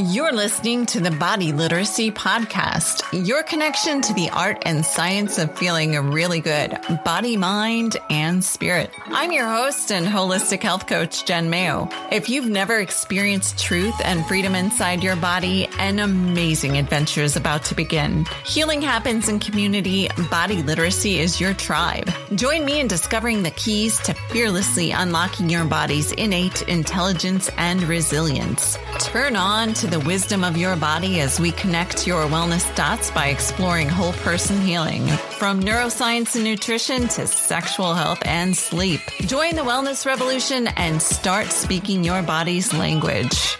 You're listening to the Body Literacy Podcast, your connection to the art and science of feeling really good, body, mind, and spirit. I'm your host and holistic health coach, Jen Mayo. If you've never experienced truth and freedom inside your body, an amazing adventure is about to begin. Healing happens in community, body literacy is your tribe. Join me in discovering the keys to fearlessly unlocking your body's innate intelligence and resilience. Turn on to the wisdom of your body as we connect your wellness dots by exploring whole person healing. From neuroscience and nutrition to sexual health and sleep. Join the wellness revolution and start speaking your body's language.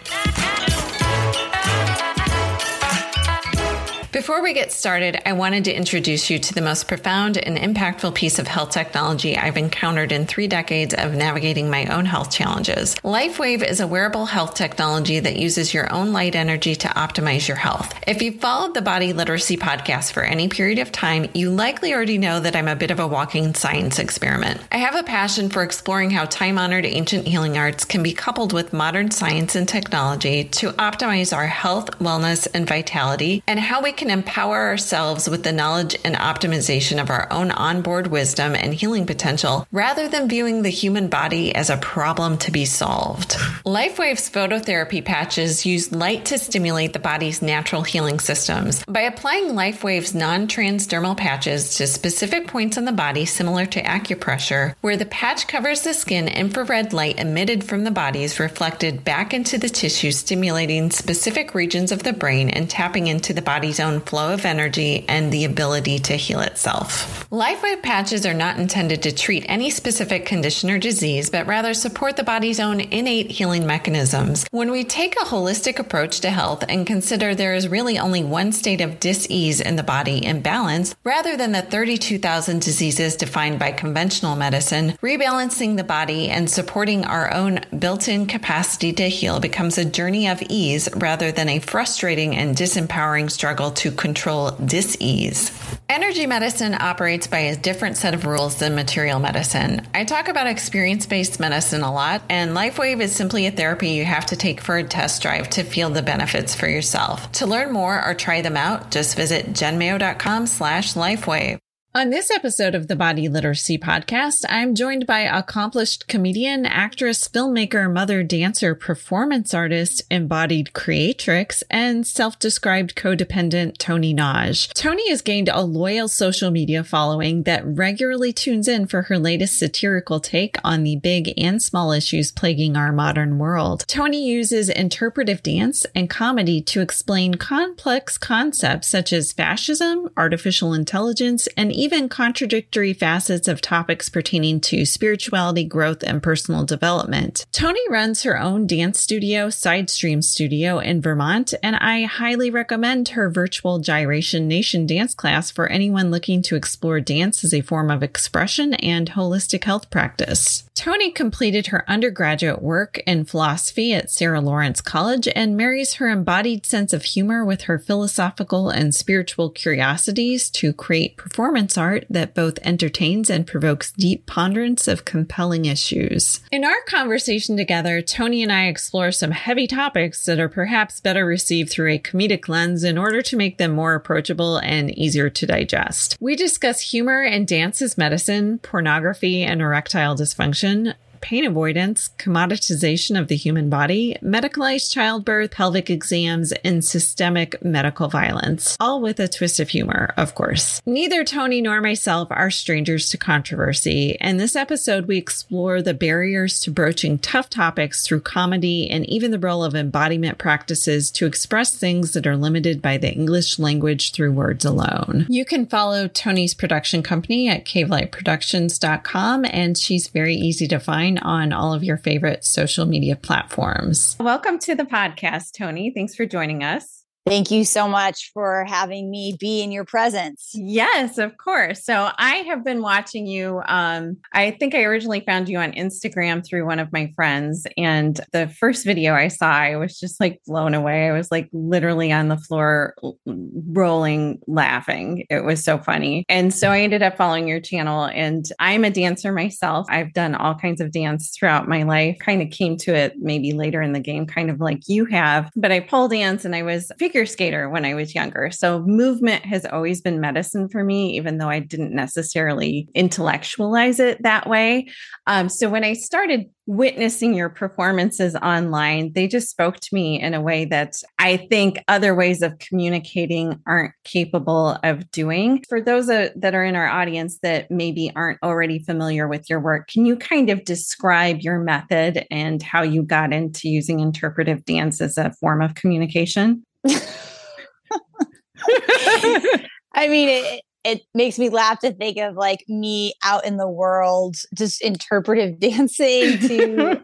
Before we get started, I wanted to introduce you to the most profound and impactful piece of health technology I've encountered in three decades of navigating my own health challenges. LifeWave is a wearable health technology that uses your own light energy to optimize your health. If you've followed the Body Literacy podcast for any period of time, you likely already know that I'm a bit of a walking science experiment. I have a passion for exploring how time honored ancient healing arts can be coupled with modern science and technology to optimize our health, wellness, and vitality, and how we can empower ourselves with the knowledge and optimization of our own onboard wisdom and healing potential rather than viewing the human body as a problem to be solved. LifeWave's phototherapy patches use light to stimulate the body's natural healing systems. By applying LifeWave's non transdermal patches to specific points on the body, similar to acupressure, where the patch covers the skin, infrared light emitted from the body is reflected back into the tissue, stimulating specific regions of the brain and tapping into the body's own flow of energy and the ability to heal itself. LifeWave patches are not intended to treat any specific condition or disease, but rather support the body's own innate healing mechanisms. When we take a holistic approach to health and consider there is really only one state of dis-ease in the body imbalance, rather than the 32,000 diseases defined by conventional medicine, rebalancing the body and supporting our own built-in capacity to heal becomes a journey of ease rather than a frustrating and disempowering struggle to control dis-ease. Energy medicine operates by a different set of rules than material medicine. I talk about experience based medicine a lot, and LifeWave is simply a therapy you have to take for a test drive to feel the benefits for yourself. To learn more or try them out, just visit jenmayo.com slash lifewave. On this episode of the Body Literacy Podcast, I'm joined by accomplished comedian, actress, filmmaker, mother, dancer, performance artist, embodied creatrix, and self-described codependent Toni Nagy. Toni has gained a loyal social media following that regularly tunes in for her latest satirical take on the big and small issues plaguing our modern world. Toni uses interpretive dance and comedy to explain complex concepts such as fascism, artificial intelligence, and even contradictory facets of topics pertaining to spirituality, growth, and personal development. Toni runs her own dance studio, Sidestream Studio in Vermont, and I highly recommend her virtual Gyration Nation dance class for anyone looking to explore dance as a form of expression and holistic health practice. Toni completed her undergraduate work in philosophy at Sarah Lawrence College and marries her embodied sense of humor with her philosophical and spiritual curiosities to create performance art that both entertains and provokes deep ponderance of compelling issues. In our conversation together, Toni and I explore some heavy topics that are perhaps better received through a comedic lens in order to make them more approachable and easier to digest. We discuss humor and dance as medicine, pornography and erectile dysfunction, information pain avoidance, commoditization of the human body, medicalized childbirth, pelvic exams, and systemic medical violence, all with a twist of humor, of course. Neither Toni nor myself are strangers to controversy. In this episode, we explore the barriers to broaching tough topics through comedy and even the role of embodiment practices to express things that are limited by the English language through words alone. You can follow Toni's production company at cavelightproductions.com, and she's very easy to find on all of your favorite social media platforms. Welcome to the podcast, Toni. Thanks for joining us. Thank you so much for having me be in your presence. Yes, of course. So I have been watching you. Um, I think I originally found you on Instagram through one of my friends. And the first video I saw, I was just like blown away. I was like literally on the floor, rolling, laughing. It was so funny. And so I ended up following your channel. And I'm a dancer myself. I've done all kinds of dance throughout my life, kind of came to it maybe later in the game, kind of like you have. But I pole dance and I was figure figure skater when I was younger. So movement has always been medicine for me, even though I didn't necessarily intellectualize it that way. Um, so when I started witnessing your performances online, they just spoke to me in a way that I think other ways of communicating aren't capable of doing. For those uh, that are in our audience that maybe aren't already familiar with your work, can you kind of describe your method and how you got into using interpretive dance as a form of communication? I mean, it, it makes me laugh to think of like me out in the world just interpretive dancing to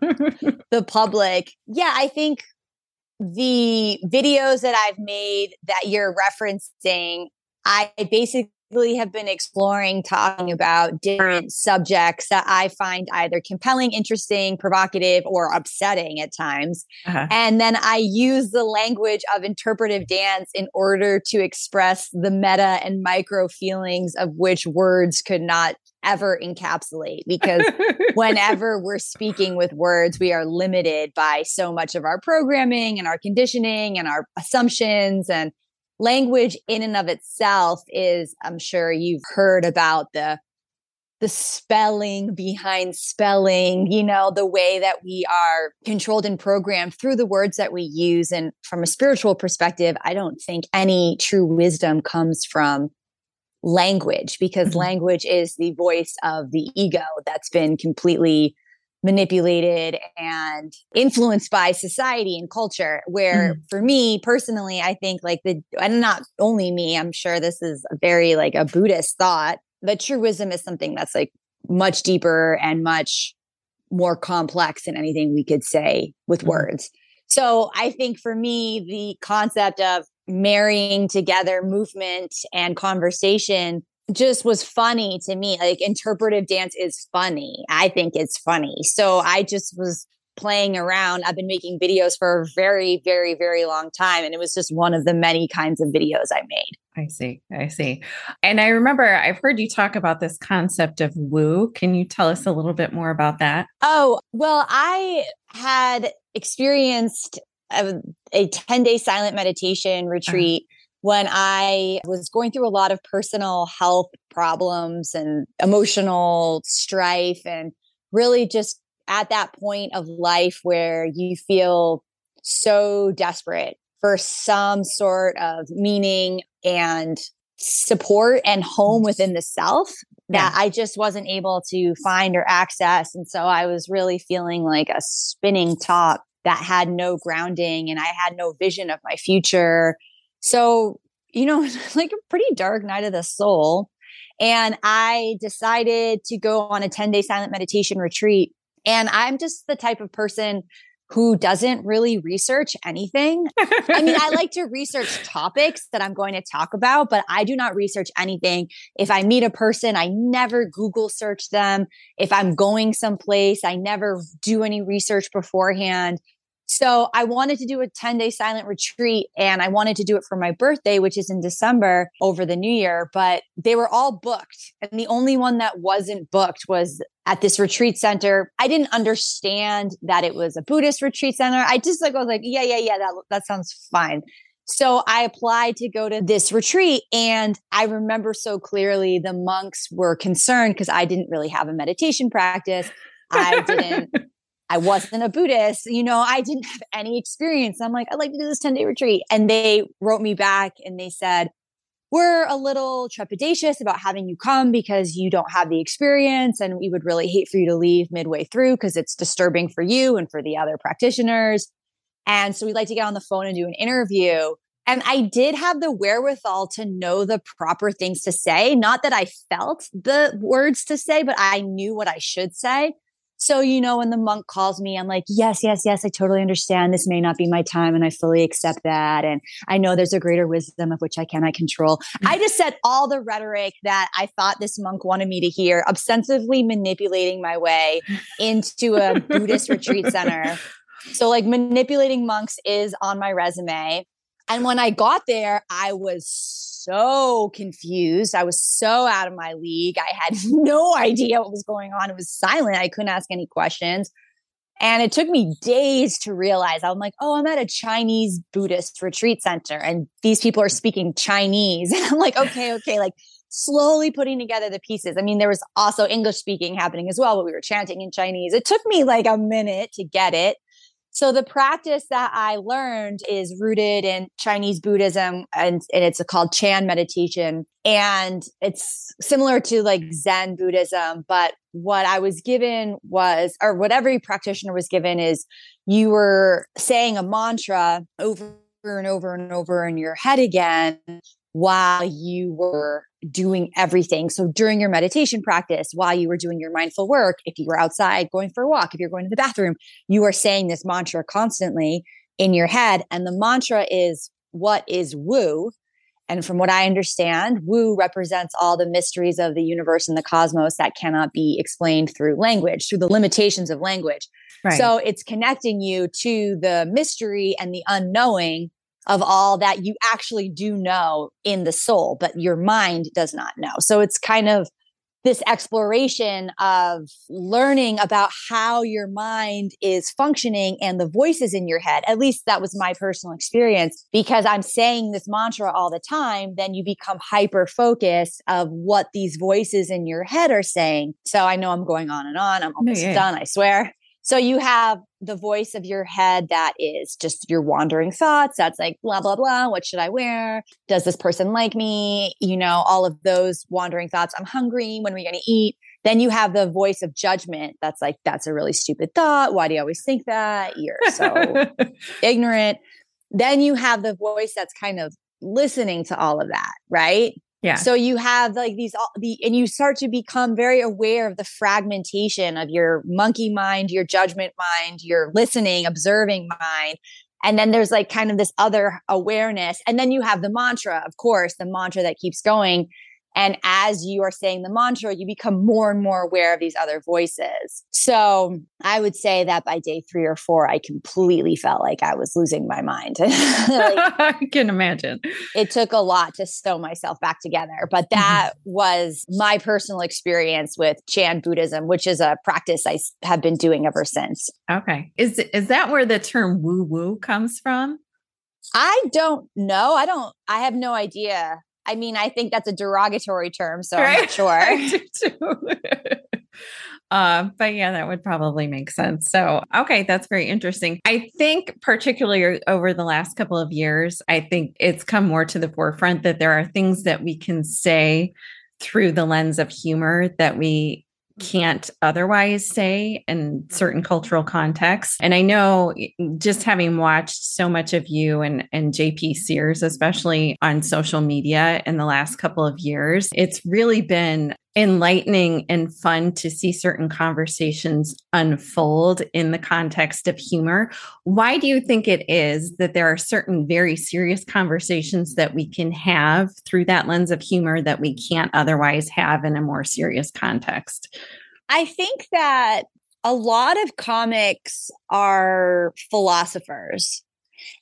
the public. Yeah, I think the videos that I've made that you're referencing, I basically have been exploring talking about different subjects that I find either compelling, interesting, provocative, or upsetting at times. Uh-huh. And then I use the language of interpretive dance in order to express the meta and micro feelings of which words could not ever encapsulate because whenever we're speaking with words, we are limited by so much of our programming and our conditioning and our assumptions and language in and of itself is i'm sure you've heard about the the spelling behind spelling you know the way that we are controlled and programmed through the words that we use and from a spiritual perspective i don't think any true wisdom comes from language because mm-hmm. language is the voice of the ego that's been completely manipulated and influenced by society and culture where mm. for me personally i think like the and not only me i'm sure this is a very like a buddhist thought but true wisdom is something that's like much deeper and much more complex than anything we could say with mm. words so i think for me the concept of marrying together movement and conversation just was funny to me. Like interpretive dance is funny. I think it's funny. So I just was playing around. I've been making videos for a very, very, very long time. And it was just one of the many kinds of videos I made. I see. I see. And I remember I've heard you talk about this concept of woo. Can you tell us a little bit more about that? Oh, well, I had experienced a, a 10 day silent meditation uh-huh. retreat. When I was going through a lot of personal health problems and emotional strife, and really just at that point of life where you feel so desperate for some sort of meaning and support and home mm-hmm. within the self that yeah. I just wasn't able to find or access. And so I was really feeling like a spinning top that had no grounding and I had no vision of my future so, you know, like a pretty dark night of the soul. And I decided to go on a 10 day silent meditation retreat. And I'm just the type of person who doesn't really research anything. I mean, I like to research topics that I'm going to talk about, but I do not research anything. If I meet a person, I never Google search them. If I'm going someplace, I never do any research beforehand. So I wanted to do a 10 day silent retreat and I wanted to do it for my birthday, which is in December over the new year, but they were all booked. And the only one that wasn't booked was at this retreat center. I didn't understand that it was a Buddhist retreat center. I just like, was like, yeah, yeah, yeah, that, that sounds fine. So I applied to go to this retreat. And I remember so clearly the monks were concerned because I didn't really have a meditation practice. I didn't I wasn't a Buddhist. You know, I didn't have any experience. I'm like, I'd like to do this 10 day retreat. And they wrote me back and they said, we're a little trepidatious about having you come because you don't have the experience and we would really hate for you to leave midway through because it's disturbing for you and for the other practitioners. And so we'd like to get on the phone and do an interview. And I did have the wherewithal to know the proper things to say. Not that I felt the words to say, but I knew what I should say. So, you know, when the monk calls me, I'm like, yes, yes, yes, I totally understand. This may not be my time and I fully accept that. And I know there's a greater wisdom of which I cannot control. Mm. I just said all the rhetoric that I thought this monk wanted me to hear, obsessively manipulating my way into a Buddhist retreat center. So, like, manipulating monks is on my resume. And when I got there, I was so confused. I was so out of my league. I had no idea what was going on. It was silent. I couldn't ask any questions. And it took me days to realize I'm like, oh, I'm at a Chinese Buddhist retreat center and these people are speaking Chinese. And I'm like, okay, okay, like slowly putting together the pieces. I mean, there was also English speaking happening as well, but we were chanting in Chinese. It took me like a minute to get it. So the practice that I learned is rooted in Chinese Buddhism and, and it's called Chan meditation. And it's similar to like Zen Buddhism. But what I was given was, or what every practitioner was given is you were saying a mantra over and over and over in your head again while you were doing everything. So during your meditation practice, while you were doing your mindful work, if you were outside going for a walk, if you're going to the bathroom, you are saying this mantra constantly in your head. And the mantra is, What is Wu? And from what I understand, Wu represents all the mysteries of the universe and the cosmos that cannot be explained through language, through the limitations of language. Right. So it's connecting you to the mystery and the unknowing of all that you actually do know in the soul, but your mind does not know. So it's kind of this exploration of learning about how your mind is functioning and the voices in your head. At least that was my personal experience because I'm saying this mantra all the time. Then you become hyper focused of what these voices in your head are saying. So I know I'm going on and on. I'm almost yeah. done, I swear. So you have the voice of your head that is just your wandering thoughts. That's like, blah, blah, blah. What should I wear? Does this person like me? You know, all of those wandering thoughts. I'm hungry. When are we going to eat? Then you have the voice of judgment. That's like, that's a really stupid thought. Why do you always think that? You're so ignorant. Then you have the voice that's kind of listening to all of that, right? Yeah. So you have like these all the and you start to become very aware of the fragmentation of your monkey mind, your judgment mind, your listening, observing mind. And then there's like kind of this other awareness. And then you have the mantra, of course, the mantra that keeps going. And as you are saying the mantra, you become more and more aware of these other voices. So I would say that by day three or four, I completely felt like I was losing my mind. like, I can imagine. It took a lot to stow myself back together. But mm-hmm. that was my personal experience with Chan Buddhism, which is a practice I have been doing ever since. Okay. Is, is that where the term woo woo comes from? I don't know. I don't, I have no idea I mean, I think that's a derogatory term, so right? I'm not sure. uh, but yeah, that would probably make sense. So, okay, that's very interesting. I think, particularly over the last couple of years, I think it's come more to the forefront that there are things that we can say through the lens of humor that we can't otherwise say in mm-hmm. certain cultural contexts. And I know just having watched so much of you and, and JP Sears, especially on social media in the last couple of years, it's really been enlightening and fun to see certain conversations unfold in the context of humor. Why do you think it is that there are certain very serious conversations that we can have through that lens of humor that we can't otherwise have in a more serious context? I think that a lot of comics are philosophers.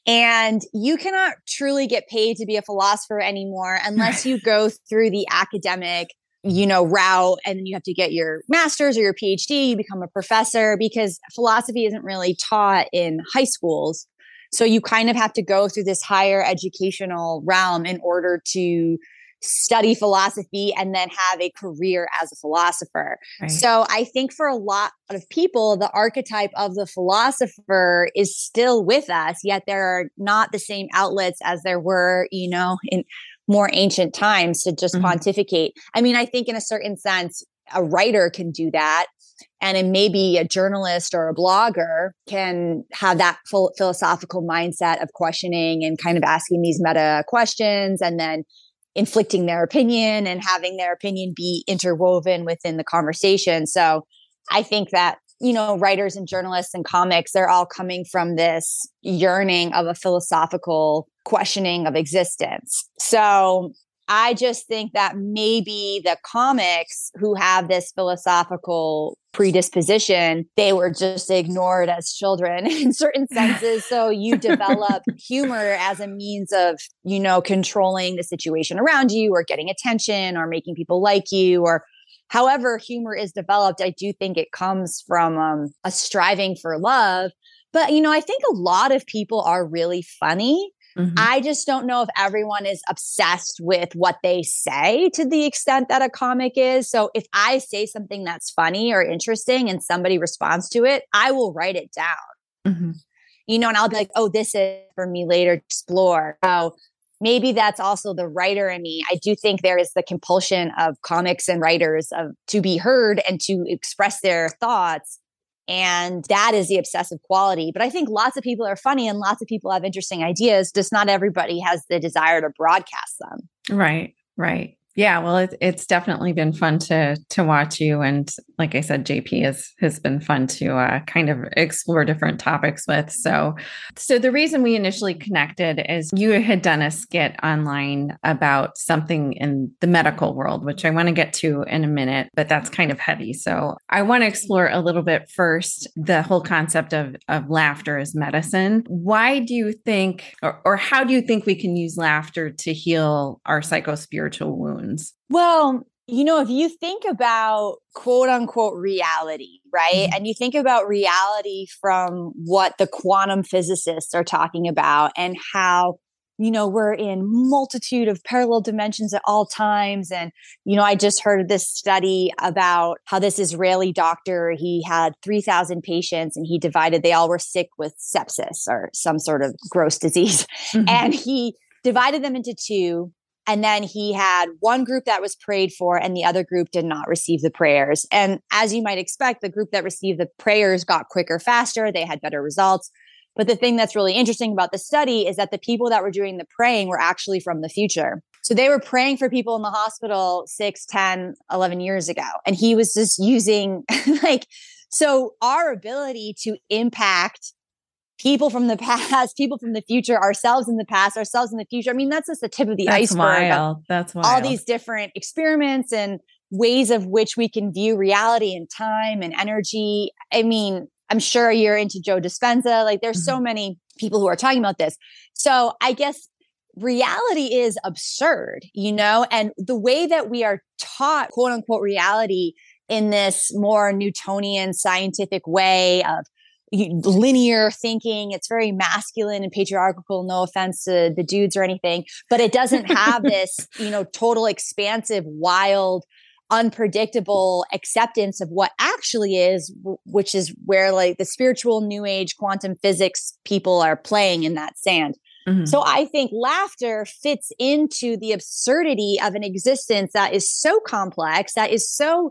And you cannot truly get paid to be a philosopher anymore unless you go through the academic you know, route and then you have to get your master's or your PhD, you become a professor because philosophy isn't really taught in high schools. So you kind of have to go through this higher educational realm in order to study philosophy and then have a career as a philosopher. Right. So I think for a lot of people, the archetype of the philosopher is still with us, yet there are not the same outlets as there were, you know, in more ancient times to just mm-hmm. pontificate. I mean, I think in a certain sense, a writer can do that. And then maybe a journalist or a blogger can have that full philosophical mindset of questioning and kind of asking these meta questions and then inflicting their opinion and having their opinion be interwoven within the conversation. So I think that you know, writers and journalists and comics, they're all coming from this yearning of a philosophical questioning of existence. So I just think that maybe the comics who have this philosophical predisposition, they were just ignored as children in certain senses. So you develop humor as a means of, you know, controlling the situation around you or getting attention or making people like you or however humor is developed. I do think it comes from um, a striving for love. But, you know, I think a lot of people are really funny Mm-hmm. I just don't know if everyone is obsessed with what they say to the extent that a comic is. So if I say something that's funny or interesting and somebody responds to it, I will write it down. Mm-hmm. You know, and I'll be like, oh, this is for me later to explore. So maybe that's also the writer in me. I do think there is the compulsion of comics and writers of to be heard and to express their thoughts and that is the obsessive quality. But I think lots of people are funny and lots of people have interesting ideas, just not everybody has the desire to broadcast them. Right, right. Yeah, well, it, it's definitely been fun to to watch you, and like I said, JP has has been fun to uh, kind of explore different topics with. So, so the reason we initially connected is you had done a skit online about something in the medical world, which I want to get to in a minute, but that's kind of heavy. So, I want to explore a little bit first the whole concept of of laughter as medicine. Why do you think, or, or how do you think we can use laughter to heal our psychospiritual wounds? Well, you know, if you think about quote unquote reality, right? Mm-hmm. And you think about reality from what the quantum physicists are talking about and how you know we're in multitude of parallel dimensions at all times and you know i just heard this study about how this israeli doctor he had 3000 patients and he divided they all were sick with sepsis or some sort of gross disease mm-hmm. and he divided them into two and then he had one group that was prayed for, and the other group did not receive the prayers. And as you might expect, the group that received the prayers got quicker, faster. They had better results. But the thing that's really interesting about the study is that the people that were doing the praying were actually from the future. So they were praying for people in the hospital 6, 10, 11 years ago. And he was just using like, so our ability to impact people from the past, people from the future, ourselves in the past, ourselves in the future. I mean, that's just the tip of the that's iceberg. Wild. That's wild. All these different experiments and ways of which we can view reality and time and energy. I mean, I'm sure you're into Joe Dispenza. Like there's mm-hmm. so many people who are talking about this. So I guess reality is absurd, you know, and the way that we are taught quote unquote reality in this more Newtonian scientific way of linear thinking. It's very masculine and patriarchal. No offense to the dudes or anything, but it doesn't have this, you know, total expansive, wild, unpredictable acceptance of what actually is, which is where like the spiritual new age quantum physics people are playing in that sand. Mm-hmm. So I think laughter fits into the absurdity of an existence that is so complex, that is so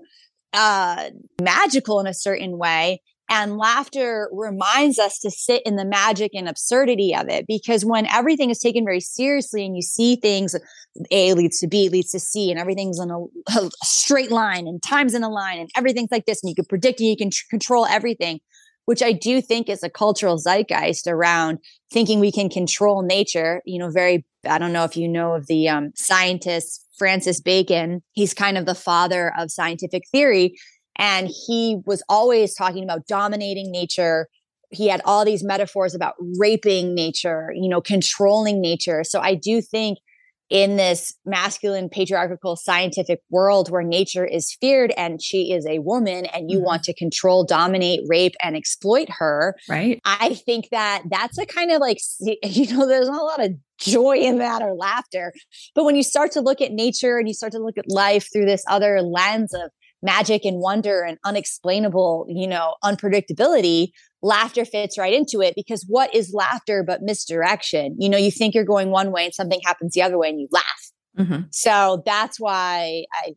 uh, magical in a certain way and laughter reminds us to sit in the magic and absurdity of it because when everything is taken very seriously and you see things, A leads to B leads to C and everything's in a, a straight line and time's in a line and everything's like this and you can predict it, you can tr- control everything, which I do think is a cultural zeitgeist around thinking we can control nature. You know, very, I don't know if you know of the um, scientist Francis Bacon. He's kind of the father of scientific theory and he was always talking about dominating nature. He had all these metaphors about raping nature, you know, controlling nature. So I do think in this masculine patriarchal scientific world where nature is feared and she is a woman and you mm-hmm. want to control dominate rape and exploit her right i think that that's a kind of like you know there's not a lot of joy in that or laughter but when you start to look at nature and you start to look at life through this other lens of magic and wonder and unexplainable, you know, unpredictability, laughter fits right into it because what is laughter but misdirection? You know, you think you're going one way and something happens the other way and you laugh. Mm-hmm. So that's why I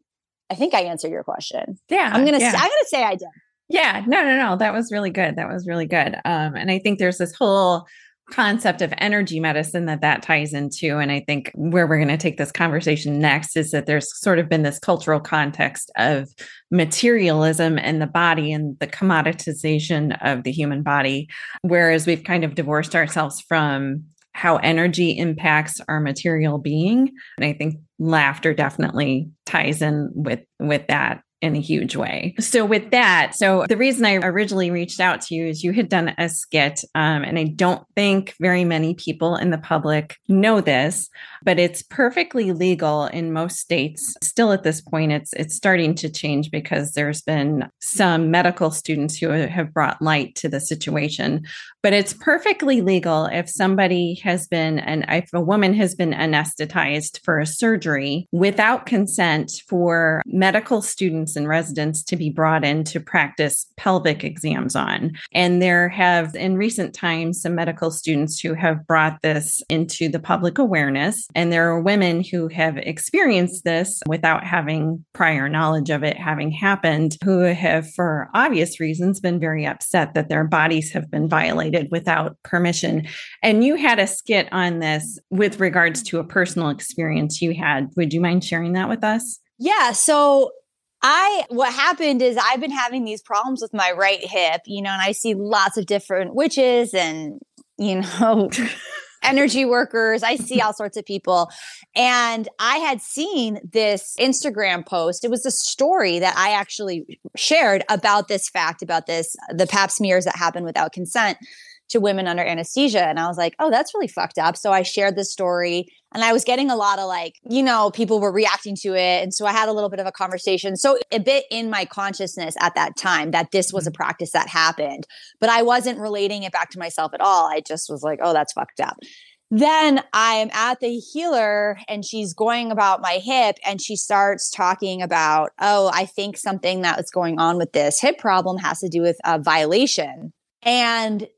I think I answered your question. Yeah. I'm going to yeah. I'm going to say I did. Yeah, no, no, no. That was really good. That was really good. Um, and I think there's this whole concept of energy medicine that that ties into and i think where we're going to take this conversation next is that there's sort of been this cultural context of materialism and the body and the commoditization of the human body. Whereas we've kind of divorced ourselves from how energy impacts our material being and i think laughter definitely ties in with with that in a huge way. So, with that, so the reason I originally reached out to you is you had done a skit, um, and I don't think very many people in the public know this, but it's perfectly legal in most states. Still, at this point, it's it's starting to change because there's been some medical students who have brought light to the situation. But it's perfectly legal if somebody has been and if a woman has been anesthetized for a surgery without consent for medical students and residents to be brought in to practice pelvic exams on. And there have in recent times some medical students who have brought this into the public awareness and there are women who have experienced this without having prior knowledge of it having happened, who have, for obvious reasons, been very upset that their bodies have been violated without permission. And you had a skit on this with regards to a personal experience you had. Would you mind sharing that with us? Yeah. So I what happened is I've been having these problems with my right hip, you know, and I see lots of different witches and you know energy workers. I see all sorts of people. And I had seen this Instagram post. It was a story that I actually shared about this fact, about this, the pap smears that happen without consent to women under anesthesia. And I was like, oh, that's really fucked up. So I shared this story and I was getting a lot of like, you know, people were reacting to it. And so I had a little bit of a conversation. So a bit in my consciousness at that time that this was a mm-hmm. practice that happened, but I wasn't relating it back to myself at all. I just was like, oh, that's fucked up. Then I'm at the healer and she's going about my hip and she starts talking about, oh, I think something that was going on with this hip problem has to do with a violation. And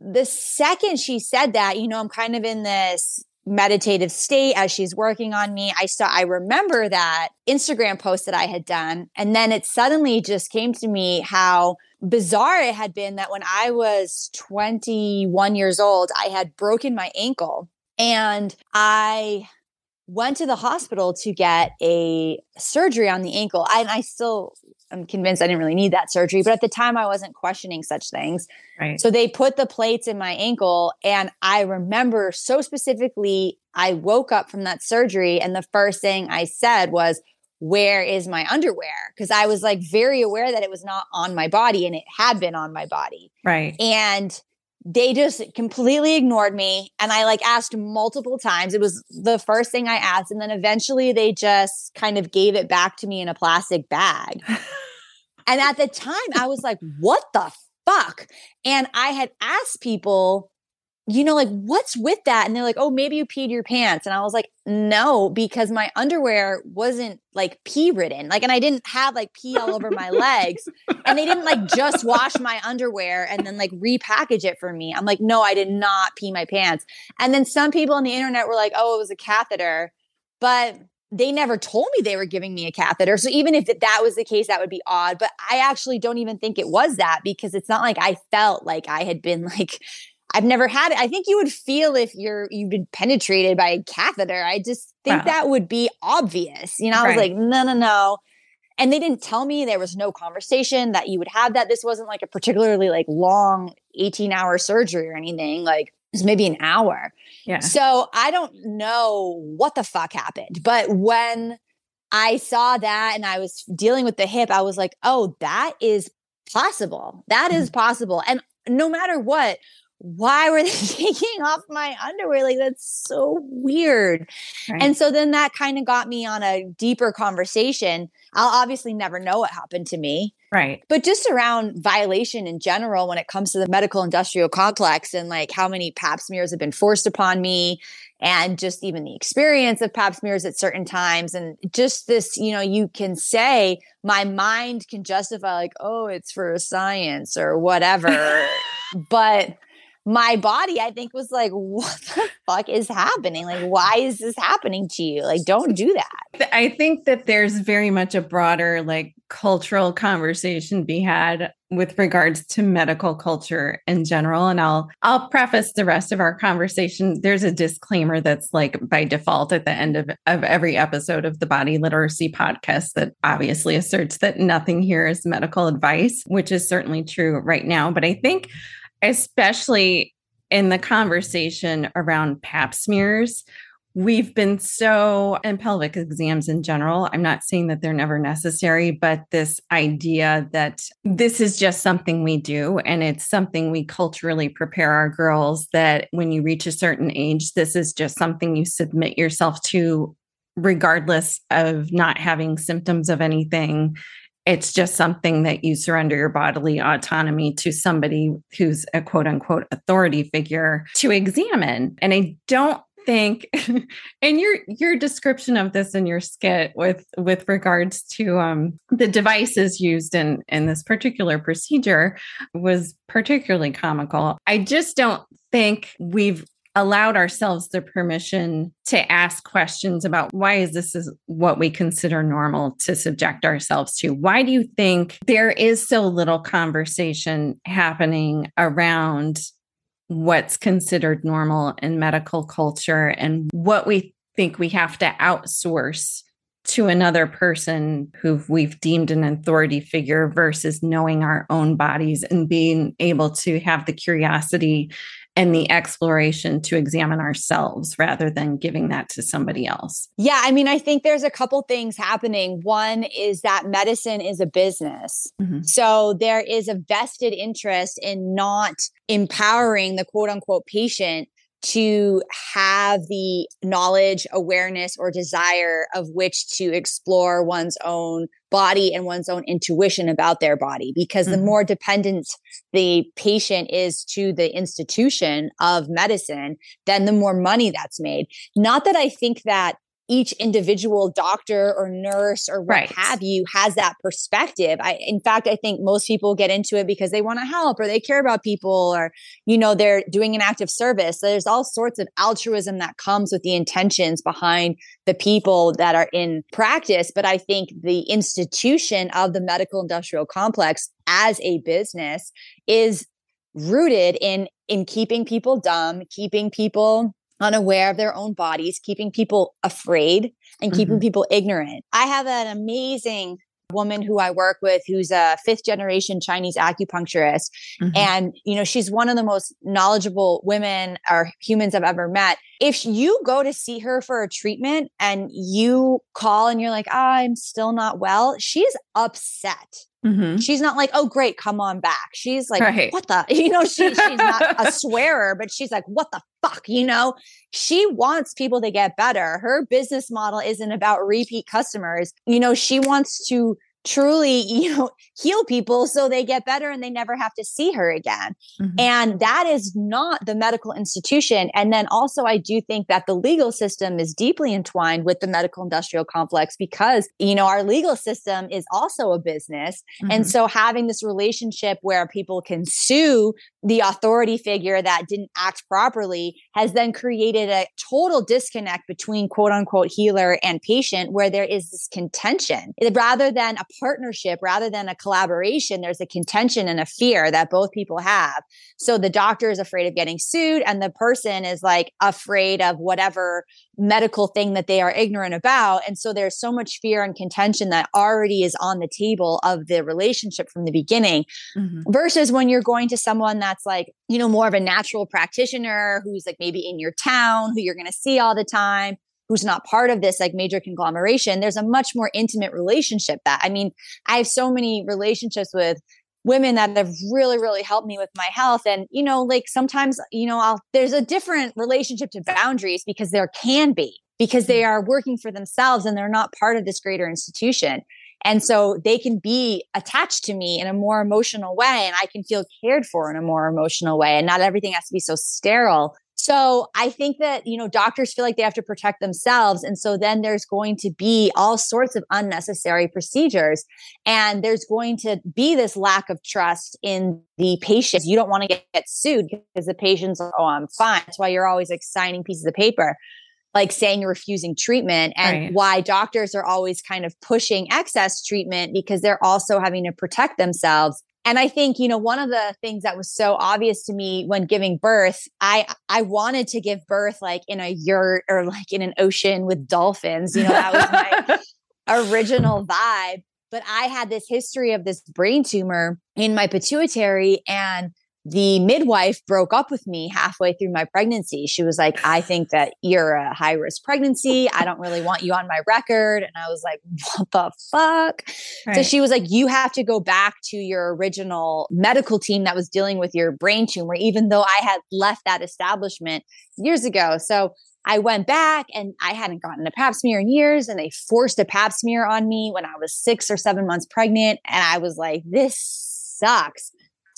the second she said that, you know, I'm kind of in this meditative state as she's working on me. I saw, I remember that Instagram post that I had done. And then it suddenly just came to me how bizarre it had been that when I was 21 years old, I had broken my ankle and I went to the hospital to get a surgery on the ankle. And I still I'm convinced I didn't really need that surgery, but at the time I wasn't questioning such things. Right. So they put the plates in my ankle and I remember so specifically I woke up from that surgery and the first thing I said was where is my underwear because I was like very aware that it was not on my body and it had been on my body. Right. And they just completely ignored me and i like asked multiple times it was the first thing i asked and then eventually they just kind of gave it back to me in a plastic bag and at the time i was like what the fuck and i had asked people you know, like, what's with that? And they're like, oh, maybe you peed your pants. And I was like, no, because my underwear wasn't like pee ridden. Like, and I didn't have like pee all over my legs. And they didn't like just wash my underwear and then like repackage it for me. I'm like, no, I did not pee my pants. And then some people on the internet were like, oh, it was a catheter. But they never told me they were giving me a catheter. So even if that was the case, that would be odd. But I actually don't even think it was that because it's not like I felt like I had been like I've never had it. I think you would feel if you're you've been penetrated by a catheter. I just think wow. that would be obvious. You know, I was like, no, no, no. And they didn't tell me there was no conversation that you would have that. This wasn't like a particularly like long 18 hour surgery or anything. Like it was maybe an hour. Yeah. So I don't know what the fuck happened. But when I saw that and I was dealing with the hip, I was like, oh, that is possible. That is mm. possible. And no matter what, why were they taking off my underwear? Like, that's so weird. Right. And so then that kind of got me on a deeper conversation. I'll obviously never know what happened to me. Right. But just around violation in general, when it comes to the medical industrial complex and like how many pap smears have been forced upon me and just even the experience of pap smears at certain times and just this you know you can say my mind can justify like oh it's for science or whatever but my body, I think, was like, what the fuck is happening? Like, why is this happening to you? Like, don't do that. I think that there's very much a broader, like, cultural conversation be had with regards to medical culture in general and I'll I'll preface the rest of our conversation there's a disclaimer that's like by default at the end of, of every episode of the body literacy podcast that obviously asserts that nothing here is medical advice which is certainly true right now but I think especially in the conversation around pap smears We've been so, and pelvic exams in general, I'm not saying that they're never necessary, but this idea that this is just something we do and it's something we culturally prepare our girls that when you reach a certain age, this is just something you submit yourself to, regardless of not having symptoms of anything. It's just something that you surrender your bodily autonomy to somebody who's a quote unquote authority figure to examine. And I don't think and your your description of this in your skit with with regards to um the devices used in in this particular procedure was particularly comical i just don't think we've allowed ourselves the permission to ask questions about why is this is what we consider normal to subject ourselves to? Why do you think there is so little conversation happening around what's considered normal in medical culture and what we think we have to outsource to another person who we've deemed an authority figure versus knowing our own bodies and being able to have the curiosity and the exploration to examine ourselves rather than giving that to somebody else. Yeah, I mean, I think there's a couple things happening. One is that medicine is a business. Mm-hmm. So there is a vested interest in not empowering the quote unquote patient to have the knowledge, awareness, or desire of which to explore one's own body and one's own intuition about their body. Because mm-hmm. the more dependent the patient is to the institution of medicine, then the more money that's made. Not that I think that each individual doctor or nurse or what right. have you has that perspective. I, in fact, I think most people get into it because they want to help or they care about people or, you know, they're doing an active service. So there's all sorts of altruism that comes with the intentions behind the people that are in practice. But I think the institution of the medical industrial complex as a business is rooted in in keeping people dumb, keeping people unaware of their own bodies, keeping people afraid and keeping mm-hmm. people ignorant. I have an amazing woman who I work with who's a fifth generation Chinese acupuncturist. Mm-hmm. And, you know, she's one of the most knowledgeable women or humans I've ever met. If you go to see her for a treatment and you call and you're like, oh, I'm still not well, she's upset Mm-hmm. She's not like, oh, great, come on back. She's like, right. what the, you know, she, she's not a swearer, but she's like, what the fuck, you know? She wants people to get better. Her business model isn't about repeat customers. You know, she wants to truly, you know, heal people so they get better and they never have to see her again. Mm-hmm. And that is not the medical institution. And then also, I do think that the legal system is deeply entwined with the medical industrial complex because, you know, our legal system is also a business. Mm-hmm. And so having this relationship where people can sue the authority figure that didn't act properly has then created a total disconnect between quote unquote healer and patient where there is this contention rather than a partnership rather than a collaboration there's a contention and a fear that both people have. So the doctor is afraid of getting sued and the person is like afraid of whatever medical thing that they are ignorant about. And so there's so much fear and contention that already is on the table of the relationship from the beginning mm-hmm. versus when you're going to someone that's like you know more of a natural practitioner who's like maybe in your town who you're going to see all the time who's not part of this like major conglomeration, there's a much more intimate relationship that I mean, I have so many relationships with women that have really really helped me with my health. And you know like sometimes you know I'll there's a different relationship to boundaries because there can be because they mm-hmm. are working for themselves and they're not part of this greater institution. And so they can be attached to me in a more emotional way and I can feel cared for in a more emotional way and not everything has to be so sterile So I think that, you know, doctors feel like they have to protect themselves. And so then there's going to be all sorts of unnecessary procedures. And there's going to be this lack of trust in the patients. You don't want to get, get sued because the patients are, oh, I'm fine. That's why you're always like signing pieces of paper like saying you're refusing treatment and right. why doctors are always kind of pushing excess treatment because they're also having to protect themselves and i think you know one of the things that was so obvious to me when giving birth i i wanted to give birth like in a yurt or like in an ocean with dolphins you know that was my original vibe. But i had this history of this brain tumor in my pituitary and the midwife broke up with me halfway through my pregnancy. She was like, I think that you're a high risk pregnancy. I don't really want you on my record. And I was like, what the fuck? Right. So she was like, you have to go back to your original medical team that was dealing with your brain tumor, even though I had left that establishment years ago. So I went back and I hadn't gotten a pap smear in years and they forced a pap smear on me when I was six or seven months pregnant. And I was like, this sucks.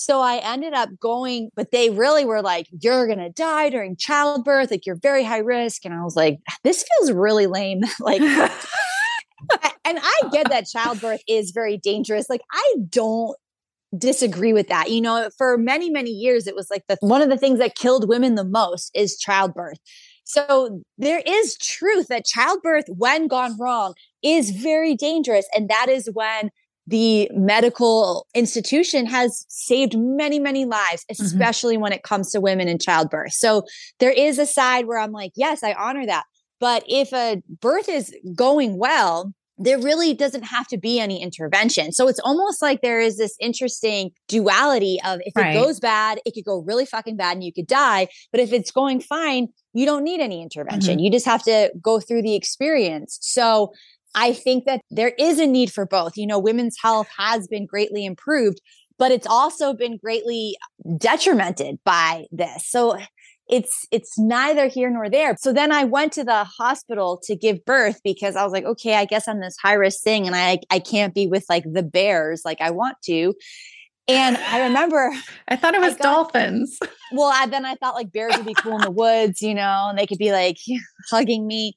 So I ended up going, but they really were like, you're going to die during childbirth. Like you're very high risk. And I was like, this feels really lame. like, and I get that childbirth is very dangerous. Like I don't disagree with that. You know, for many, many years, it was like the one of the things that killed women the most is childbirth. So there is truth that childbirth, when gone wrong, is very dangerous. And that is when the medical institution has saved many, many lives, mm-hmm. especially mm-hmm. when it comes to women in childbirth. So there is a side where I'm like, yes, I honor that. But if a birth is going well, there really doesn't have to be any intervention. So it's almost like there is this interesting duality of if right. it goes bad, it could go really fucking bad and you could die. But if it's going fine, you don't need any intervention. Mm-hmm. You just have to go through the experience. So I think that there is a need for both. You know, women's health has been greatly improved, but it's also been greatly detrimented by this. So it's it's neither here nor there. So then I went to the hospital to give birth because I was like, okay, I guess I'm this high risk thing and I I can't be with like the bears like I want to. And I remember I thought it was got, dolphins. Well, I, then I thought like bears would be cool in the woods, you know, and they could be like hugging me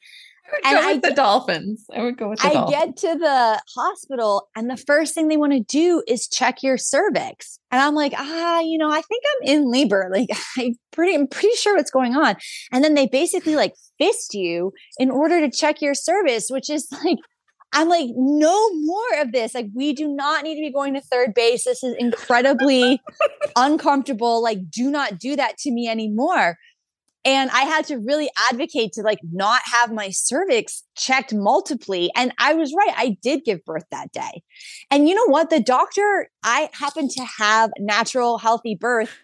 and go with I, the dolphins. I would go with the I dolphins. get to the hospital and the first thing they want to do is check your cervix. And I'm like, ah, you know, I think I'm in labor. Like I pretty I'm pretty sure what's going on. And then they basically like fist you in order to check your cervix, which is like I'm like, no more of this. Like, we do not need to be going to third base. This is incredibly uncomfortable. Like, do not do that to me anymore. And I had to really advocate to like not have my cervix checked multiply. And I was right. I did give birth that day. And you know what? The doctor, I happened to have natural, healthy birth,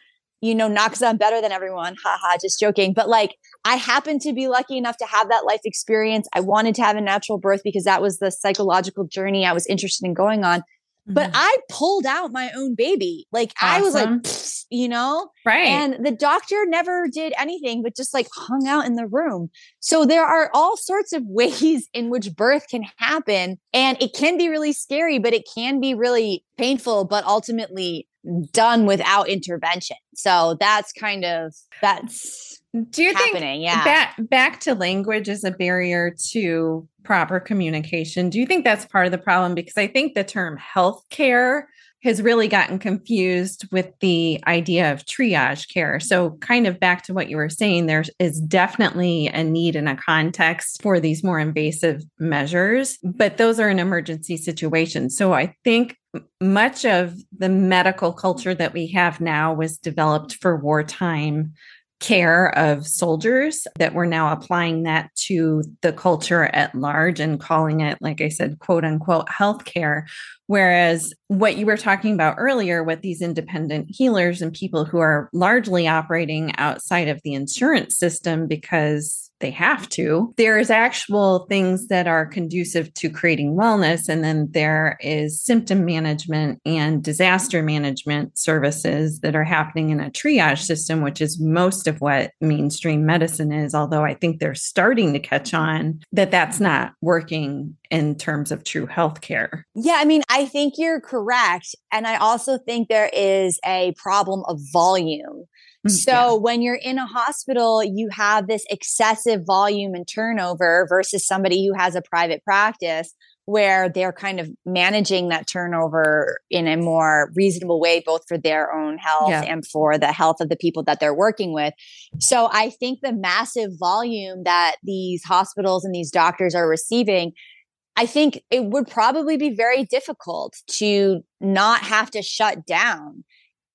you know, not because I'm better than everyone. Haha, just joking. But like, I happened to be lucky enough to have that life experience. I wanted to have a natural birth because that was the psychological journey I was interested in going on. But mm-hmm. I pulled out my own baby. Like awesome. I was like, you know? Right. And the doctor never did anything but just like hung out in the room. So there are all sorts of ways in which birth can happen. And it can be really scary, but it can be really painful, but ultimately done without intervention. So that's kind of that's do you think yeah. back back to language is a barrier to proper communication? Do you think that's part of the problem? Because I think the term healthcare has really gotten confused with the idea of triage care. So, kind of back to what you were saying, there is definitely a need and a context for these more invasive measures, but those are in emergency situations. So, I think much of the medical culture that we have now was developed for wartime care of soldiers that we're now applying that to the culture at large and calling it, like I said, quote unquote, healthcare. Whereas what you were talking about earlier with these independent healers and people who are largely operating outside of the insurance system because they have to. There's actual things that are conducive to creating wellness. And then there is symptom management and disaster management services that are happening in a triage system, which is most of what mainstream medicine is. Although I think they're starting to catch on that that's not working in terms of true healthcare. Yeah, I mean, I think you're correct. And I also think there is a problem of volume Mm, so yeah. when you're in a hospital, you have this excessive volume and turnover versus somebody who has a private practice where they're kind of managing that turnover in a more reasonable way, both for their own health yeah. and for the health of the people that they're working with. So I think the massive volume that these hospitals and these doctors are receiving I think it would probably be very difficult to not have to shut down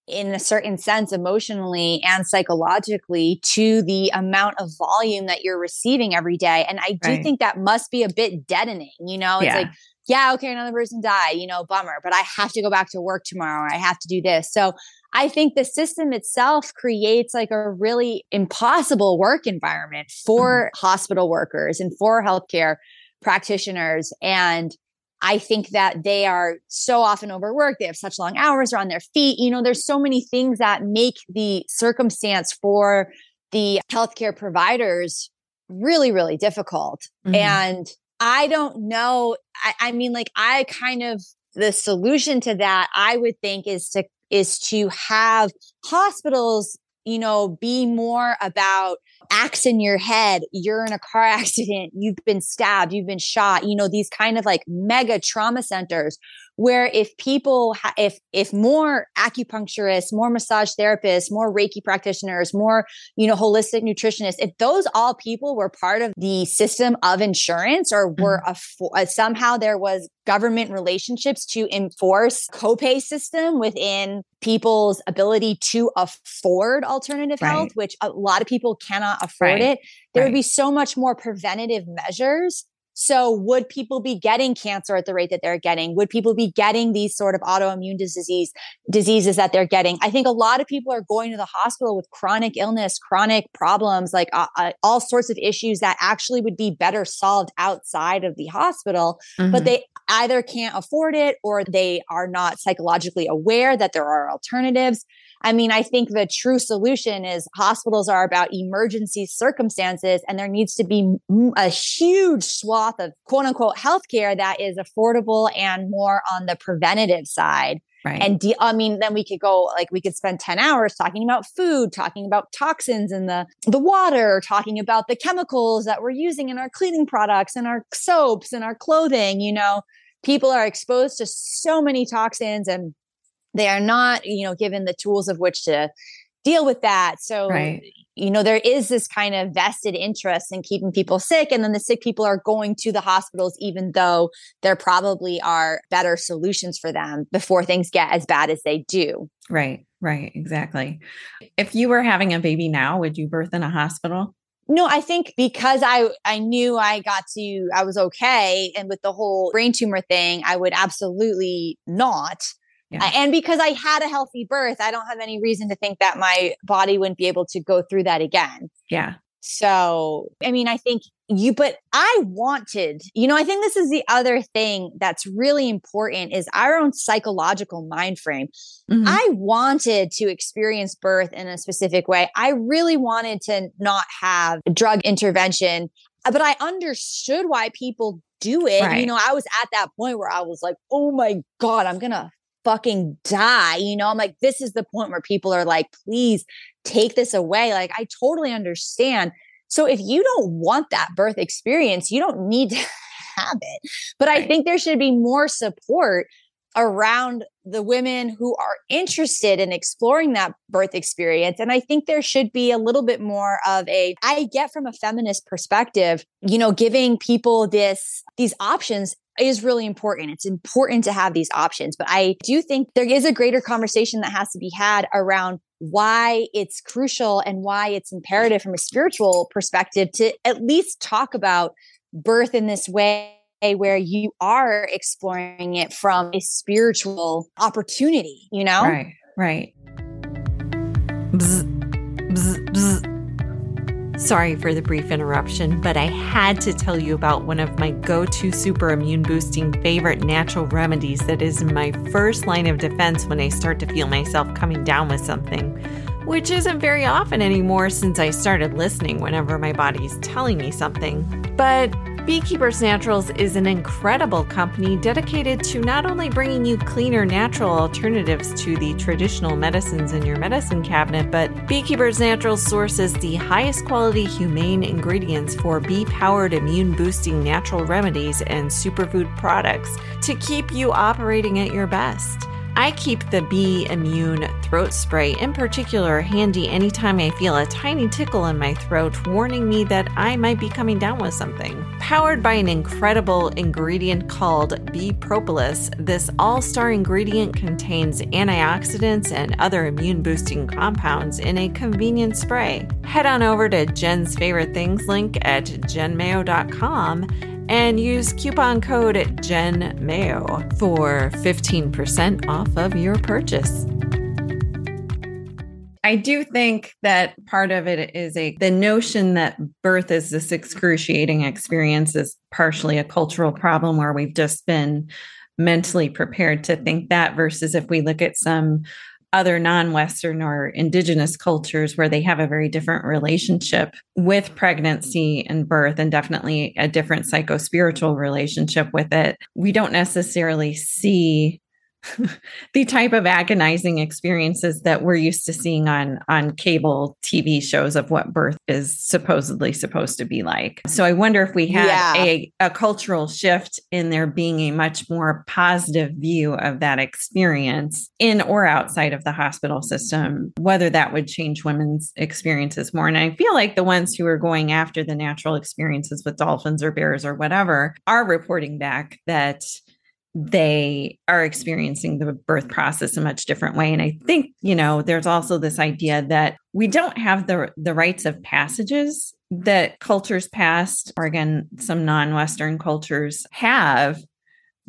in a certain sense emotionally and psychologically to the amount of volume that you're receiving every day and i do right. think that must be a bit deadening you know it's yeah. like yeah okay another person died you know bummer but i have to go back to work tomorrow i have to do this so i think the system itself creates like a really impossible work environment for mm-hmm. hospital workers and for healthcare practitioners and I think that they are so often overworked. They have such long hours, they're on their feet. You know, there's so many things that make the circumstance for the healthcare providers really, really difficult. Mm-hmm. And I don't know. I, I mean, like, I kind of, the solution to that, I would think is to, is to have hospitals, you know, be more about axe in your head, you're in a car accident, you've been stabbed, you've been shot, you know, these kind of like mega trauma centers where if people ha- if if more acupuncturists more massage therapists more reiki practitioners more you know holistic nutritionists if those all people were part of the system of insurance or were mm-hmm. a, uh, somehow there was government relationships to enforce copay system within people's ability to afford alternative right. health which a lot of people cannot afford right. it there right. would be so much more preventative measures so would people be getting cancer at the rate that they're getting? Would people be getting these sort of autoimmune disease diseases that they're getting? I think a lot of people are going to the hospital with chronic illness, chronic problems, like uh, uh, all sorts of issues that actually would be better solved outside of the hospital, mm-hmm. but they either can't afford it or they are not psychologically aware that there are alternatives. I mean, I think the true solution is hospitals are about emergency circumstances, and there needs to be a huge swath of quote unquote healthcare that is affordable and more on the preventative side. Right. And de- I mean, then we could go like we could spend 10 hours talking about food, talking about toxins in the, the water, talking about the chemicals that we're using in our cleaning products and our soaps and our clothing. You know, people are exposed to so many toxins and they are not you know given the tools of which to deal with that so right. you know there is this kind of vested interest in keeping people sick and then the sick people are going to the hospitals even though there probably are better solutions for them before things get as bad as they do right right exactly if you were having a baby now would you birth in a hospital no, I think because I I knew I got to I was okay and with the whole brain tumor thing, I would absolutely not. Yeah. And because I had a healthy birth, I don't have any reason to think that my body wouldn't be able to go through that again. Yeah. So, I mean, I think you, but I wanted, you know, I think this is the other thing that's really important is our own psychological mind frame. Mm-hmm. I wanted to experience birth in a specific way. I really wanted to not have drug intervention, but I understood why people do it. Right. You know, I was at that point where I was like, oh my God, I'm going to fucking die. You know, I'm like, this is the point where people are like, please take this away. Like, I totally understand. So if you don't want that birth experience, you don't need to have it. But. I think there should be more support around the women who are interested in exploring that birth experience. And I think there should be a little bit more of a, I get from a feminist perspective, you know, giving people this, these options is really important. It's important to have these options, but I do think there is a greater conversation that has to be had around why it's crucial and why it's imperative from a spiritual perspective to at least talk about birth in this way where you are exploring it from a spiritual opportunity, you know? Right, right. Bzz, bzz, bzz. Sorry for the brief interruption, but I had to tell you about one of my go to super immune boosting favorite natural remedies that is my first line of defense when I start to feel myself coming down with something. which isn't very often anymore since I started listening whenever my body's telling me something. But Beekeepers Naturals is an incredible company dedicated to not only bringing you cleaner, natural alternatives to the traditional medicines in your medicine cabinet, but Beekeepers Naturals sources the highest quality humane ingredients for bee powered immune boosting natural remedies and superfood products to keep you operating at your best. I keep the Bee Immune throat spray in particular handy anytime I feel a tiny tickle in my throat, warning me that I might be coming down with something. Powered by an incredible ingredient called Bee Propolis, this all star ingredient contains antioxidants and other immune boosting compounds in a convenient spray. Head on over to Jen's Favorite Things link at jenmayo.com and use coupon code JENMAYO for 15% off of your purchase. I do think that part of it is a the notion that birth is this excruciating experience is partially a cultural problem where we've just been mentally prepared to think that versus if we look at some other non Western or indigenous cultures where they have a very different relationship with pregnancy and birth, and definitely a different psycho spiritual relationship with it. We don't necessarily see the type of agonizing experiences that we're used to seeing on on cable TV shows of what birth is supposedly supposed to be like. So I wonder if we had yeah. a, a cultural shift in there being a much more positive view of that experience in or outside of the hospital system, whether that would change women's experiences more. And I feel like the ones who are going after the natural experiences with dolphins or bears or whatever are reporting back that they are experiencing the birth process a much different way. And i think you know there's also this idea that we don't have the the rites of passages that cultures past or again some non-western cultures have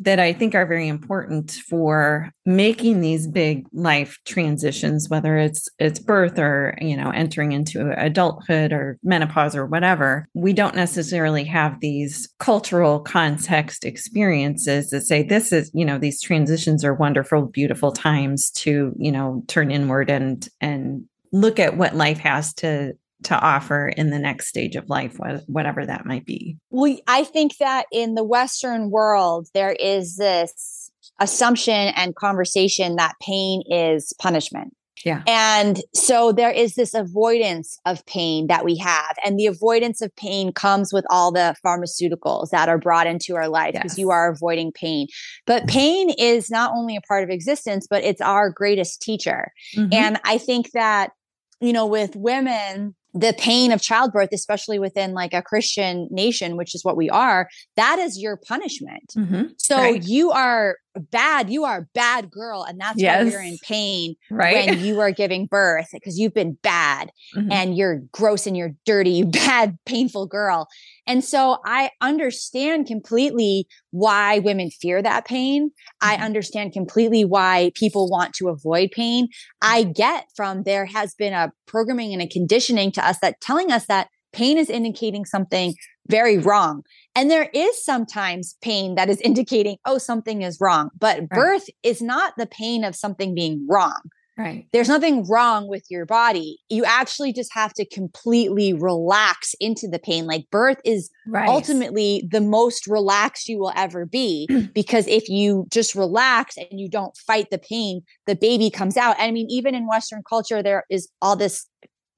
that I think are very important for making these big life transitions, whether it's it's birth or you know entering into adulthood or menopause or whatever. We don't necessarily have these cultural context experiences that say this is you know these transitions are wonderful, beautiful times to you know turn inward and and look at what life has to to offer in the next stage of life, whatever that might be? Well, I think that in the Western world, there is this assumption and conversation that pain is punishment. Yeah. And so there is this avoidance of pain that we have. And the avoidance of pain comes with all the pharmaceuticals that are brought into our life because yes. you are avoiding pain. But pain is not only a part of existence, but it's our greatest teacher. Mm-hmm. And I think that, you know, with women, the pain of childbirth, especially within like a Christian nation, which is what we are, that is your punishment. Mm-hmm. So right. you are bad, you are a bad girl. And that's yes. why you're in pain right. when you are giving birth because you've been bad mm-hmm. and you're gross and you're dirty, you bad, painful girl. And so I understand completely why women fear that pain. Mm-hmm. I understand completely why people want to avoid pain. I get from there has been a programming and a conditioning to us that telling us that pain is indicating something very wrong. And there is sometimes pain that is indicating, oh, something is wrong. But right. birth is not the pain of something being wrong. Right. There's nothing wrong with your body. You actually just have to completely relax into the pain. Like birth is right. ultimately the most relaxed you will ever be because if you just relax and you don't fight the pain, the baby comes out. I mean, even in Western culture, there is all this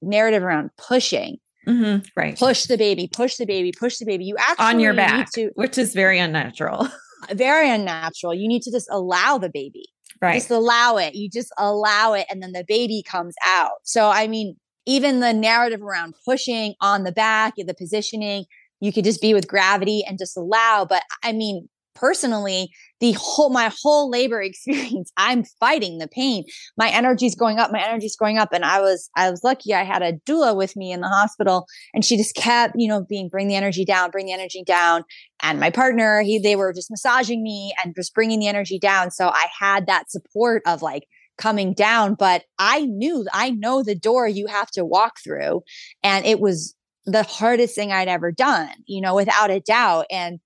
narrative around pushing. Mm-hmm. Right. Push the baby, push the baby, push the baby. You actually on your back, to, which is very unnatural. very unnatural. You need to just allow the baby. Right. Just allow it. You just allow it, and then the baby comes out. So, I mean, even the narrative around pushing on the back, the positioning, you could just be with gravity and just allow. But I mean, personally the whole my whole labor experience i'm fighting the pain my energy's going up my energy's going up and i was i was lucky i had a doula with me in the hospital and she just kept you know being bring the energy down bring the energy down and my partner he they were just massaging me and just bringing the energy down so i had that support of like coming down but i knew i know the door you have to walk through and it was the hardest thing I'd ever done, you know, without a doubt. And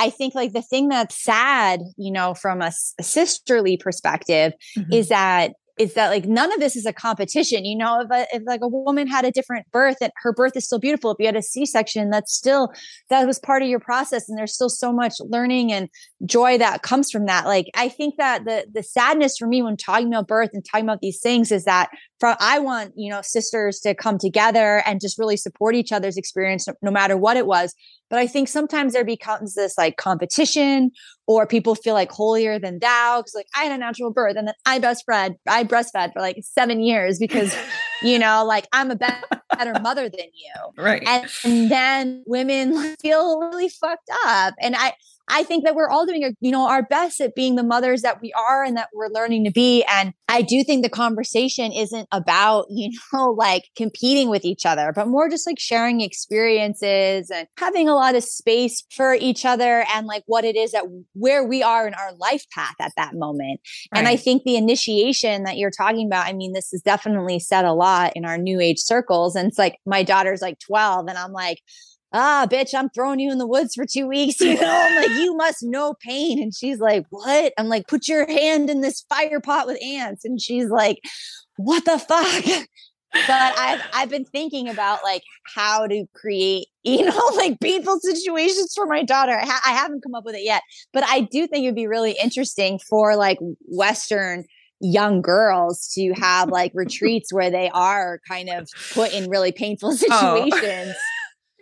I think like the thing that's sad, you know, from a, a sisterly perspective mm-hmm. is that is that like none of this is a competition you know? If, a, if like a woman had a different birth and her birth is still beautiful if you had a c-section that's still that was part of your process and there's still so much learning and joy that comes from that. Like i think that the the sadness for me when talking about birth and talking about these things is that from i want you know sisters to come together and just really support each other's experience no, no matter what it was but I think sometimes there becomes this like competition or people feel like holier than thou because like I had a natural birth and then I breastfed, I breastfed for like seven years because, you know, like I'm a better mother than you. Right. And, and then women feel really fucked up. And I, I think that we're all doing, a, you know, our best at being the mothers that we are and that we're learning to be. And I do think the conversation isn't about, you know, like competing with each other, but more just like sharing experiences and having a lot of space for each other and like what it is that where we are in our life path at that moment. Right. And I think the initiation that you're talking about, I mean, this is definitely said a lot in our new age circles. And it's like my daughter's like 12 and I'm like, ah, bitch, I'm throwing you in the woods for two weeks. You know, I'm like, you must know pain. And she's like, what? I'm like, put your hand in this fire pot with ants. And she's like, what the fuck? But I've I've been thinking about like how to create, you know, like painful situations for my daughter. I, ha- I haven't come up with it yet, but I do think it'd be really interesting for like Western young girls to have like retreats where they are kind of put in really painful oh. situations. Oh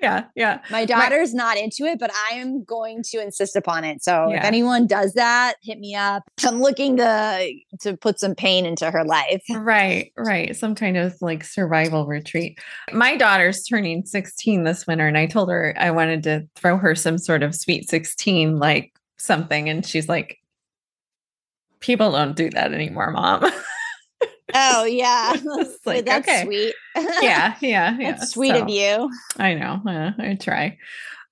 yeah, yeah. My daughter's My, not into it, but I am going to insist upon it. So yeah. if anyone does that, hit me up. I'm looking to to put some pain into her life. Right, right. Some kind of like survival retreat. My daughter's turning 16 this winter, and I told her I wanted to throw her some sort of sweet 16, like something, and she's like, "People don't do that anymore, mom." Oh yeah, like, that's okay. sweet. yeah, yeah, yeah. That's sweet so, of you. I know. Uh, I try.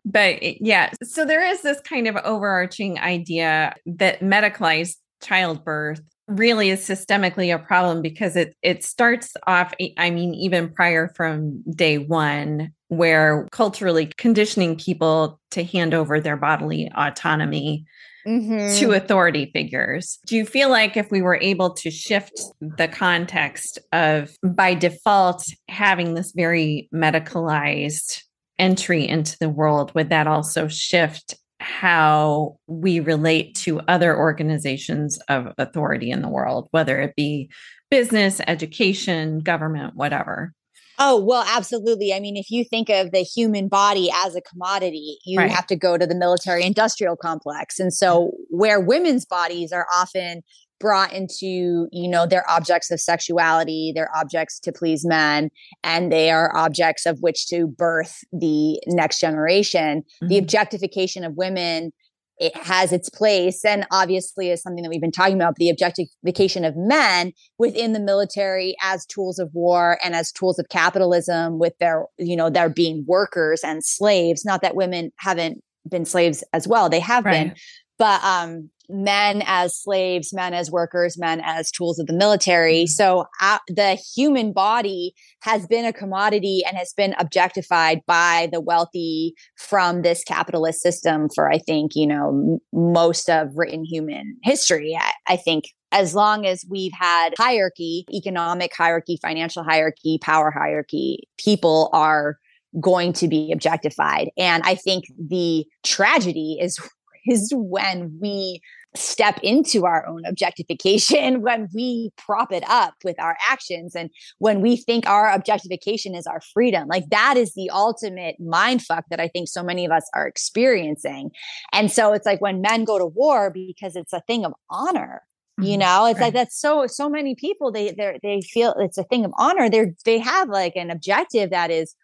But eh, yeah, so there is this kind of overarching idea that medicalized childbirth really is systemically a problem because it it starts off I mean even prior from day 1 where culturally conditioning people to hand over their bodily autonomy mm-hmm. to authority figures. Do you feel like if we were able to shift the context of by default having this very medicalized entry into the world, would that also shift how we relate to other organizations of authority in the world, whether it be business, education, government, whatever? Oh, well, absolutely. I mean, if you think of the human body as a commodity, you right. have to go to the military industrial complex. And so, where women's bodies are often brought into, you know, they're objects of sexuality, they're objects to please men, and they are objects of which to birth the next generation. Mm-hmm. The objectification of women it has its place and obviously is something that we've been talking about the objectification of men within the military as tools of war and as tools of capitalism with their you know their being workers and slaves. Not that women haven't been slaves as well. They have right. been but um men as slaves, men as workers, men as tools of the military. Mm-hmm. So uh, the human body has been a commodity and has been objectified by the wealthy from this capitalist system for, I think, you know, m- most of written human history. I, I think as long as we've had hierarchy, economic hierarchy, financial hierarchy, power hierarchy, people are going to be objectified. And I think the tragedy is is when we step into our own objectification, when we prop it up with our actions, and when we think our objectification is our freedom. Like that is the ultimate mind fuck that I think so many of us are experiencing. And so it's like when men go to war because it's a thing of honor. You mm-hmm. know, it's right. like that's so so many people they they they feel it's a thing of honor. They're they have like an objective that is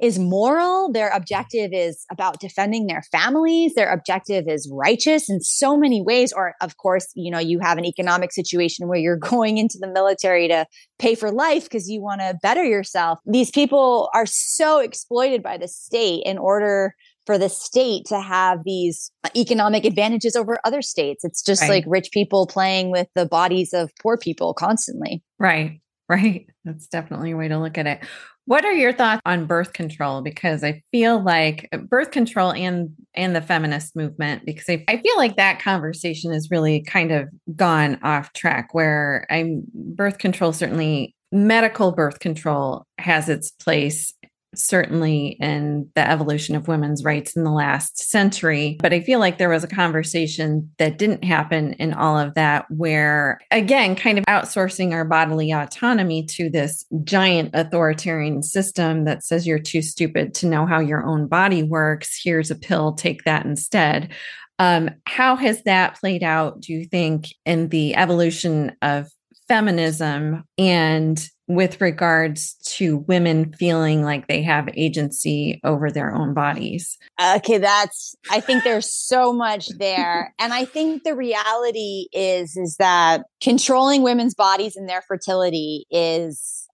is moral. Their objective is about defending their families. Their objective is righteous in so many ways. Or, of course, you know, you have an economic situation where you're going into the military to pay for life because you want to better yourself. These people are so exploited by the state in order for the state to have these economic advantages over other states. It's just right. like rich people playing with the bodies of poor people constantly. Right. Right. That's definitely a way to look at it. What are your thoughts on birth control? Because I feel like uh, birth control and and the feminist movement, because I, I feel like that conversation has really kind of gone off track. Where I'm birth control certainly medical birth control has its place certainly in the evolution of women's rights in the last century. But I feel like there was a conversation that didn't happen in all of that, where again, kind of outsourcing our bodily autonomy to this giant authoritarian system that says you're too stupid to know how your own body works. Here's a pill, take that instead. Um, how has that played out, do you think, in the evolution of feminism and with regards to women feeling like they have agency over their own bodies. Okay, that's I think there's so much there. and I think the reality is is that controlling women's bodies and their fertility is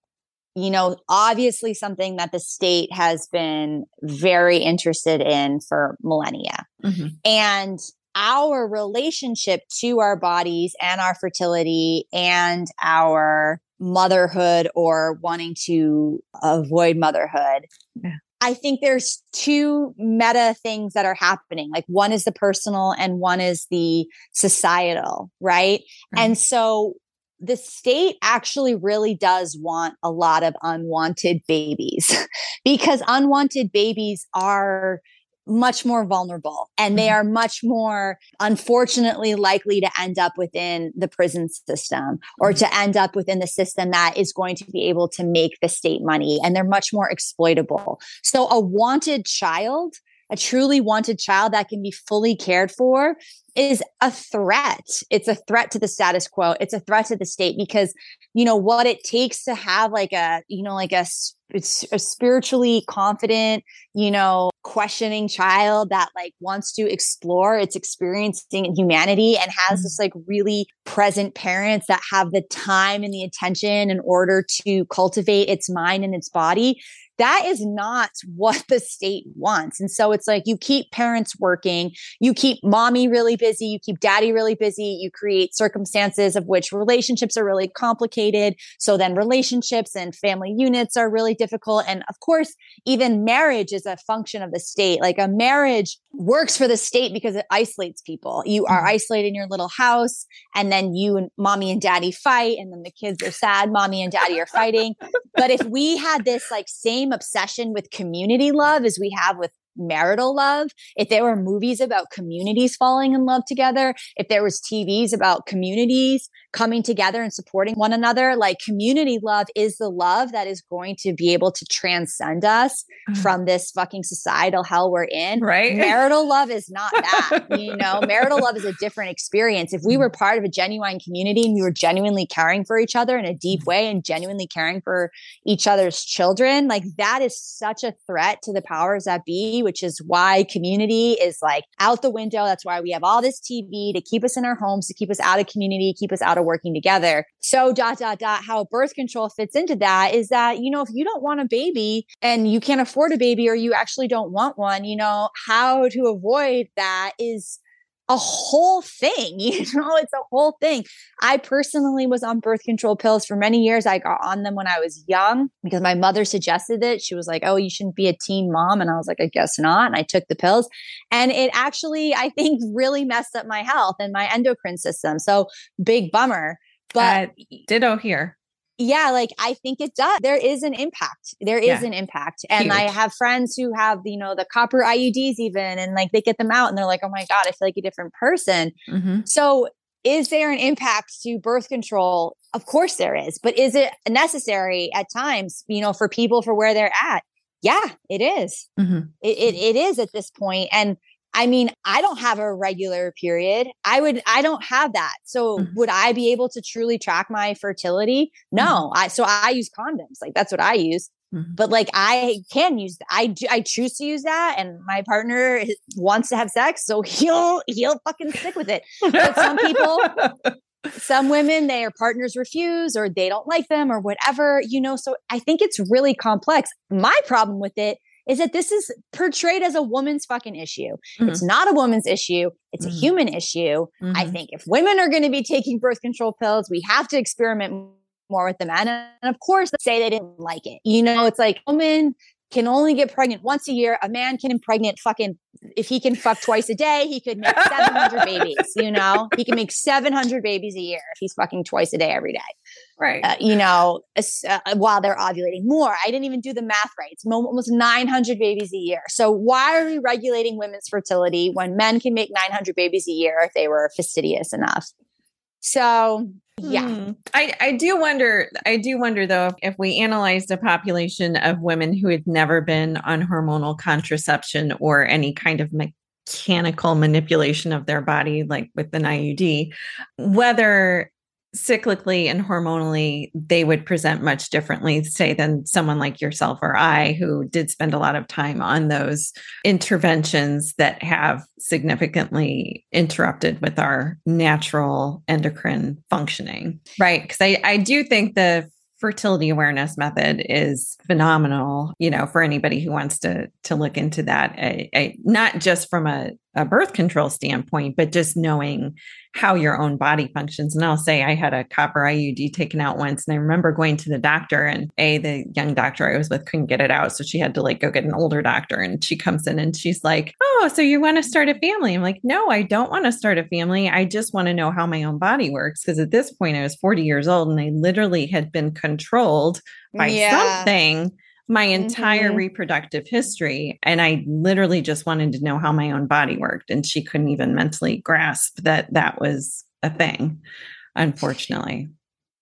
you know, obviously something that the state has been very interested in for millennia. Mm-hmm. And our relationship to our bodies and our fertility and our motherhood or wanting to avoid motherhood. Yeah. I think there's two meta things that are happening. Like one is the personal and one is the societal, right? right? And so the state actually really does want a lot of unwanted babies because unwanted babies are much more vulnerable and they mm-hmm. are much more unfortunately likely to end up within the prison system or mm-hmm. to end up within the system that is going to be able to make the state money and they're much more exploitable so a wanted child a truly wanted child that can be fully cared for is a threat. It's a threat to the status quo. It's a threat to the state because, you know, what it takes to have like a, you know, like a, a spiritually confident, you know, questioning child that like wants to explore its experiencing humanity and has this mm-hmm. like really present parents that have the time and the attention in order to cultivate its mind and its body that is not what the state wants. And so it's like you keep parents working, you keep mommy really busy, you keep daddy really busy, you create circumstances of which relationships are really complicated. So then relationships and family units are really difficult. And of course, even marriage is a function of the state. Like a marriage works for the state because it isolates people. You are mm-hmm. isolated in your little house, and then you and mommy and daddy fight, and then the kids are sad, mommy and daddy are fighting. but if we had this like same obsession with community love as we have with marital love, if there were movies about communities falling in love together, if there was TVs about communities coming together and supporting one another, like community love is the love that is going to be able to transcend us mm. from this fucking societal hell we're in. Right. Marital love is not that. you know, marital love is a different experience. If we mm. were part of a genuine community and we were genuinely caring for each other in a deep mm. way and genuinely caring for each other's children, like that is such a threat to the powers that be which is why community is like out the window. That's why we have all this TV to keep us in our homes, to keep us out of community, keep us out of working together. So dot, dot, dot, how birth control fits into that is that, you know, if you don't want a baby and you can't afford a baby or you actually don't want one, you know, how to avoid that is a whole thing. You know, it's a whole thing. I personally was on birth control pills for many years. I got on them when I was young because my mother suggested it. She was like, Oh, you shouldn't be a teen mom. And I was like, I guess not. And I took the pills. And it actually, I think, really messed up my health and my endocrine system. So big bummer. But uh, ditto here yeah, like I think it does. There is an impact. There is yeah. an impact. And Huge. I have friends who have, you know, the copper IUDs even, and like they get them out and they're like, oh my God, I feel like a different person. Mm-hmm. So is there an impact to birth control? Of course there is. But is it necessary at times, you know, for people for where they're at? Yeah, it is. Mm-hmm. It, it, it is at this point. And I mean, I don't have a regular period. I would, I don't have that. So mm-hmm. would I be able to truly track my fertility? No. Mm-hmm. I, so I use condoms. Like that's what I use. Mm-hmm. But like I can use, I, I choose to use that. And my partner wants to have sex. So he'll, he'll fucking stick with it. But some people, some women their partners refuse or they don't like them or whatever you know so i think it's really complex my problem with it is that this is portrayed as a woman's fucking issue. Mm-hmm. It's not a woman's issue. It's mm-hmm. a human issue. Mm-hmm. I think if women are going to be taking birth control pills, we have to experiment more with the men. And of course, they say they didn't like it. You know, it's like women can only get pregnant once a year. A man can impregnate fucking, if he can fuck twice a day, he could make 700 babies, you know? He can make 700 babies a year if he's fucking twice a day every day. Right. Uh, you know, uh, while they're ovulating more. I didn't even do the math right. It's almost 900 babies a year. So why are we regulating women's fertility when men can make 900 babies a year if they were fastidious enough? So yeah. Hmm. I, I do wonder, I do wonder though, if, if we analyzed a population of women who had never been on hormonal contraception or any kind of mechanical manipulation of their body, like with an IUD, whether cyclically and hormonally they would present much differently say than someone like yourself or I who did spend a lot of time on those interventions that have significantly interrupted with our natural endocrine functioning. Right because I, I do think the fertility awareness method is phenomenal you know for anybody who wants to to look into that I, I, not just from a, a birth control standpoint but just knowing how your own body functions. And I'll say I had a copper IUD taken out once, and I remember going to the doctor, and a the young doctor I was with couldn't get it out, so she had to like go get an older doctor. And she comes in and she's like, "Oh, so you want to start a family?" I'm like, "No, I don't want to start a family. I just want to know how my own body works." Because at this point, I was 40 years old, and I literally had been controlled by yeah. something my entire mm-hmm. reproductive history. And I literally just wanted to know how my own body worked. And she couldn't even mentally grasp that that was a thing, unfortunately.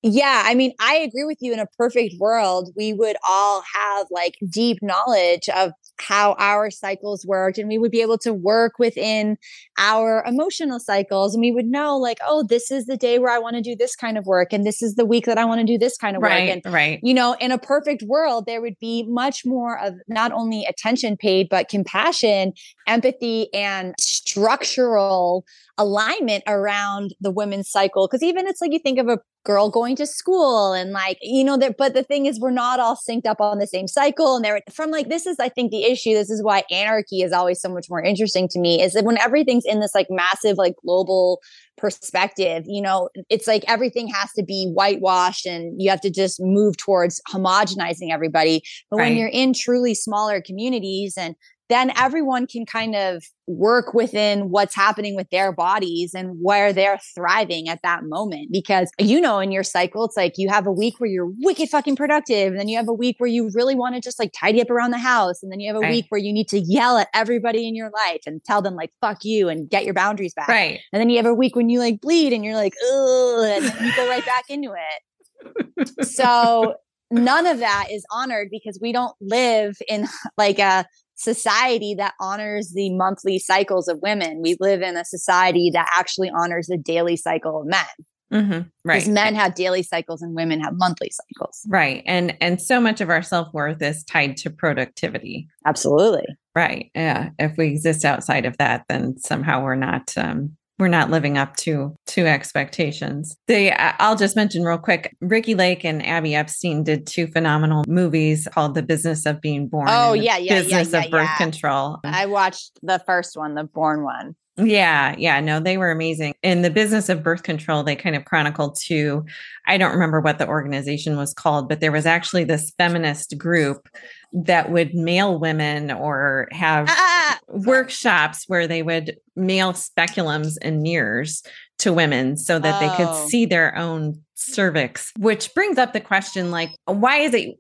Yeah, I mean, I agree with you. In a perfect world, we would all have like deep knowledge of how our cycles worked, and we would be able to work within our emotional cycles, and we would know, like, oh, this is the day where I want to do this kind of work, and this is the week that I want to do this kind of right, work. And, right. You know, in a perfect world, there would be much more of not only attention paid, but compassion, empathy, and structural alignment around the women's cycle. Because even it's like you think of a girl going to school and like you know that but the thing is we're not all synced up on the same cycle and they're from like this is i think the issue this is why anarchy is always so much more interesting to me is that when everything's in this like massive like global perspective you know it's like everything has to be whitewashed and you have to just move towards homogenizing everybody but right. when you're in truly smaller communities and then everyone can kind of work within what's happening with their bodies and where they're thriving at that moment. Because you know, in your cycle, it's like you have a week where you're wicked fucking productive. And then you have a week where you really want to just like tidy up around the house. And then you have a right. week where you need to yell at everybody in your life and tell them like, fuck you and get your boundaries back. Right. And then you have a week when you like bleed and you're like, ugh, and you go right back into it. so none of that is honored because we don't live in like a society that honors the monthly cycles of women. We live in a society that actually honors the daily cycle of men. Mm-hmm, right. Because men have daily cycles and women have monthly cycles. Right. And and so much of our self-worth is tied to productivity. Absolutely. Right. Yeah. If we exist outside of that, then somehow we're not um we're not living up to to expectations. They I'll just mention real quick, Ricki Lake and Abby Epstein did two phenomenal movies called The Business of Being Born. Oh yeah, yeah, Business yeah, yeah, of Birth yeah. Control. I watched the first one, the Born one. Yeah, yeah, no, they were amazing. In the business of birth control, they kind of chronicled two, I don't remember what the organization was called, but there was actually this feminist group that would mail women or have ah! workshops where they would mail speculums and mirrors to women so that oh. they could oh. see their own cervix, which brings up the question like, why is it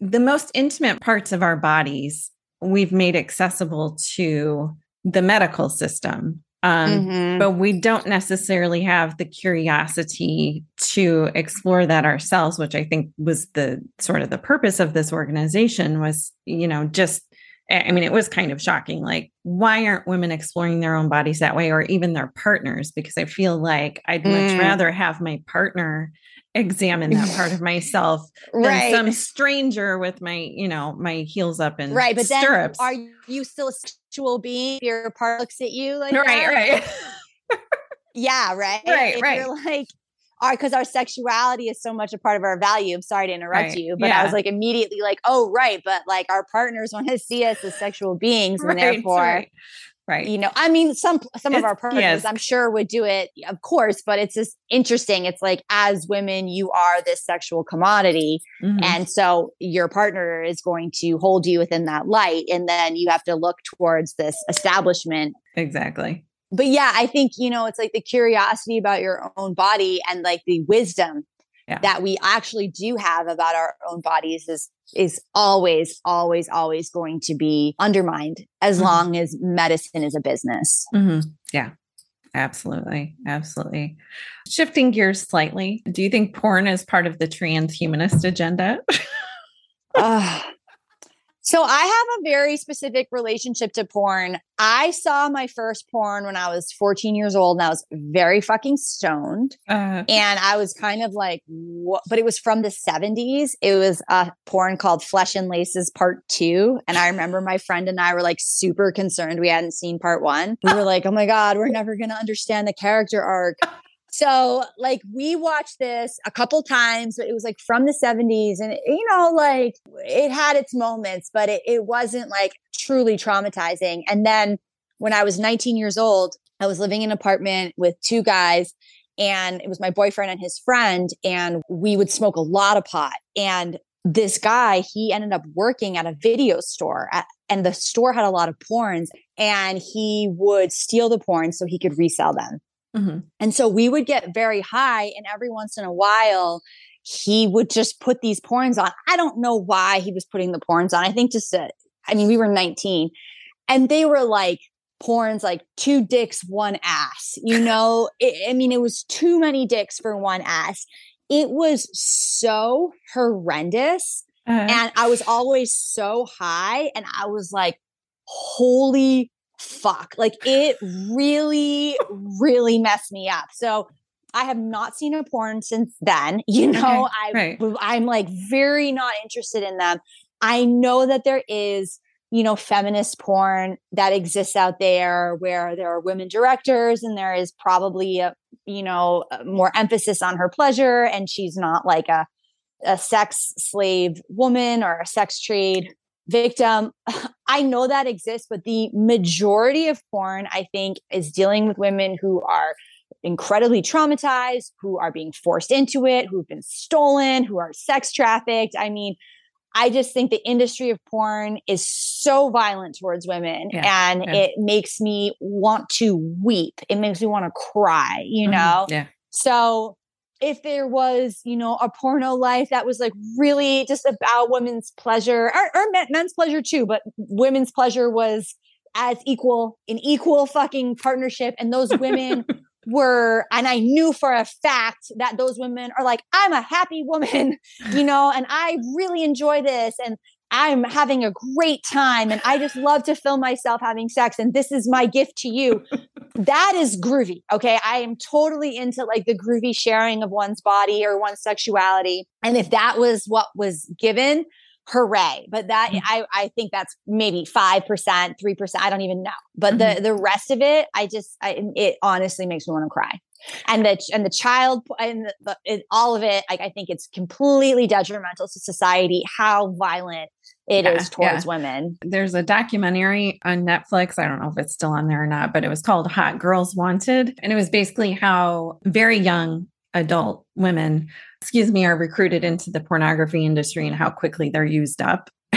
the most intimate parts of our bodies we've made accessible to the medical system? Um, mm-hmm. But we don't necessarily have the curiosity to explore that ourselves, which I think was the sort of the purpose of this organization was, you know, just, I mean, it was kind of shocking. Like, why aren't women exploring their own bodies that way or even their partners? Because I feel like I'd mm. much rather have my partner examine that part of myself than some stranger with my, you know, my heels up and right. But stirrups. then are you still a sexual being? Your part looks at you like right, that? right. yeah, right. Right, if right. You're like, our because our sexuality is so much a part of our value. I'm sorry to interrupt right. you, but yeah. I was like immediately like, oh right, but like our partners want to see us as sexual beings, and right, therefore, right. Right. You know, I mean, some some It's- of our partners, yes. I'm sure, would do it, of course, but it's just interesting. It's like as women, you are this sexual commodity. Mhm. And so your partner is going to hold you within that light. And then you have to look towards this establishment. exactly. But yeah, I think, you know, it's like the curiosity about your own body and like the wisdom Yeah. that we actually do have about our own bodies is is always, always, always going to be undermined as Mhm. long as medicine is a business. mm-hmm. Yeah. Absolutely. Absolutely. Shifting gears slightly, do you think porn is part of the transhumanist agenda? Ugh. So I have a very specific relationship to porn. I saw my first porn when I was 14 years old and I was very fucking stoned. Uh, And I was kind of like, what? But it was from the 70s. It was a porn called Flesh and Laces Part Two. And I remember my friend and I were like super concerned we hadn't seen part one. We were like, oh my God, we're never going to understand the character arc. So, like, we watched this a couple times, but it was like from the 70s. And, eh, you know, like it had its moments, but it, it wasn't like truly traumatizing. And then when I was 19 years old, I was living in an apartment with two guys and it was my boyfriend and his friend and we would smoke a lot of pot and this guy he ended up working at a video store at, and the store had a lot of porns and he would steal the porn so he could resell them mhm. and so we would get very high and every once in a while he would just put these porns on. I don't know why he was putting the porns on. I think just to, i mean we were 19 and they were like porns like two dicks one ass you know? It, i mean it was too many dicks for one ass. It was so horrendous Uh, and I was always so high, and I was like, holy fuck. Like it really, really messed me up. So I have not seen a porn since then. You know, I right. I'm like very not interested in them. I know that there is, you know, feminist porn that exists out there where there are women directors and there is probably a, you know, uh, more emphasis on her pleasure and she's not like a a sex slave woman or a sex trade victim. I know that exists, but the majority of porn, I think, is dealing with women who are incredibly traumatized, who are being forced into it, who've been stolen, who are sex trafficked. I mean, I just think the industry of porn is so violent towards women Yeah, and yeah. it makes me want to weep. It makes me want to cry, you Mhm. know? Yeah. So if there was, you know, a porno life that was like really just about women's pleasure or, or men's pleasure too, but women's pleasure was as equal, an equal fucking partnership. And those women were, and I knew for a fact that those women are like, I'm a happy woman, you know, and I really enjoy this. And I'm having a great time and I just love to film myself having sex and this is my gift to you. That is groovy. Okay. I am totally into like the groovy sharing of one's body or one's sexuality. And if that was what was given, hooray. But that Mhm. I, I think that's maybe 5%, 3%. I don't even know. But the the rest of it, I just I, it honestly makes me want to cry. And the and the child and the, the, all of it, like I think it's completely detrimental to society how violent it is Yeah, towards women. There's a documentary on Netflix. I don't know if it's still on there or not, but it was called Hot Girls Wanted. And it was basically how very young adult women, excuse me, are recruited into the pornography industry and how quickly they're used up.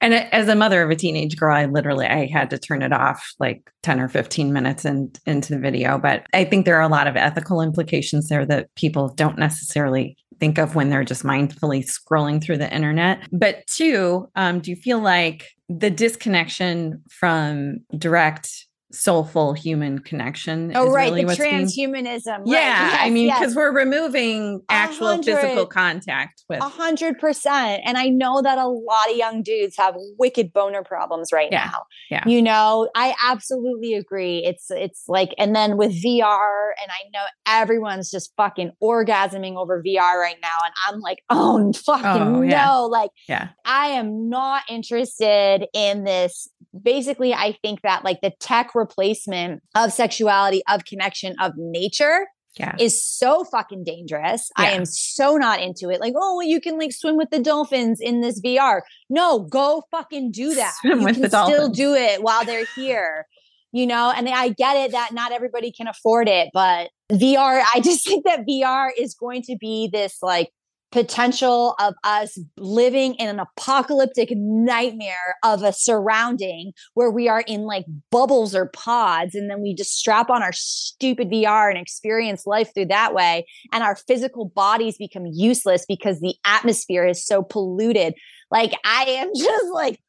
and as a mother of a teenage girl, I literally I had to turn it off like 10 or 15 minutes in, into the video. But I think there are a lot of ethical implications there that people don't necessarily think of when they're just mindfully scrolling through the internet. But two, um, do you feel like the disconnection from direct soulful human connection Oh, is right. really the what's being transhumanism. right. yeah, I Yes, mean, yes. because we're removing actual physical contact with. A hundred percent. And I know that a lot of young dudes have wicked boner problems right Yeah, now. yeah. You know, I absolutely agree. It's it's like, and then with VR, and I know everyone's just fucking orgasming over VR right now. And I'm like, oh fucking Oh, yeah. no. Like Yeah. I am not interested in this. Basically, I think that like the tech replacement of sexuality, of connection, of nature Yeah. is so fucking dangerous. I am so not into it. Like, oh, well, you can like swim with the dolphins in this VR. No, go fucking do that. Swim you with can the still do it while they're here. you know, and I get it that not everybody can afford it, but VR, I just think that VR is going to be this like potential of us living in an apocalyptic nightmare of a surrounding where we are in like bubbles or pods and then we just strap on our stupid VR and experience life through that way and our physical bodies become useless because the atmosphere is so polluted. Like I am just like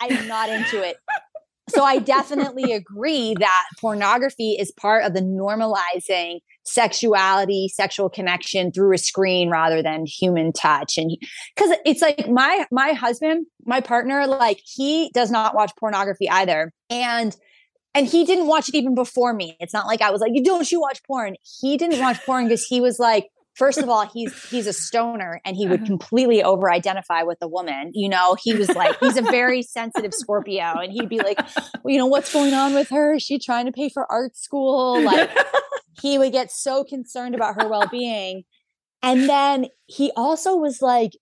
I'm not into it so I definitely agree that pornography is part of the normalizing sexuality, sexual connection through a screen rather than human touch. And because it's like my my husband, my partner, like he does not watch pornography either. And and he didn't watch it even before me. It's not like I was like, you don't you watch porn. He didn't watch porn because he was like, First of all, he's he's a stoner and he would uh-huh. completely over identify with the woman. You know, he was like, he's a very sensitive Scorpio and he'd be like, well, you know, what's going on with her? Is she trying to pay for art school? Like he would get so concerned about her well-being. And then he also was like,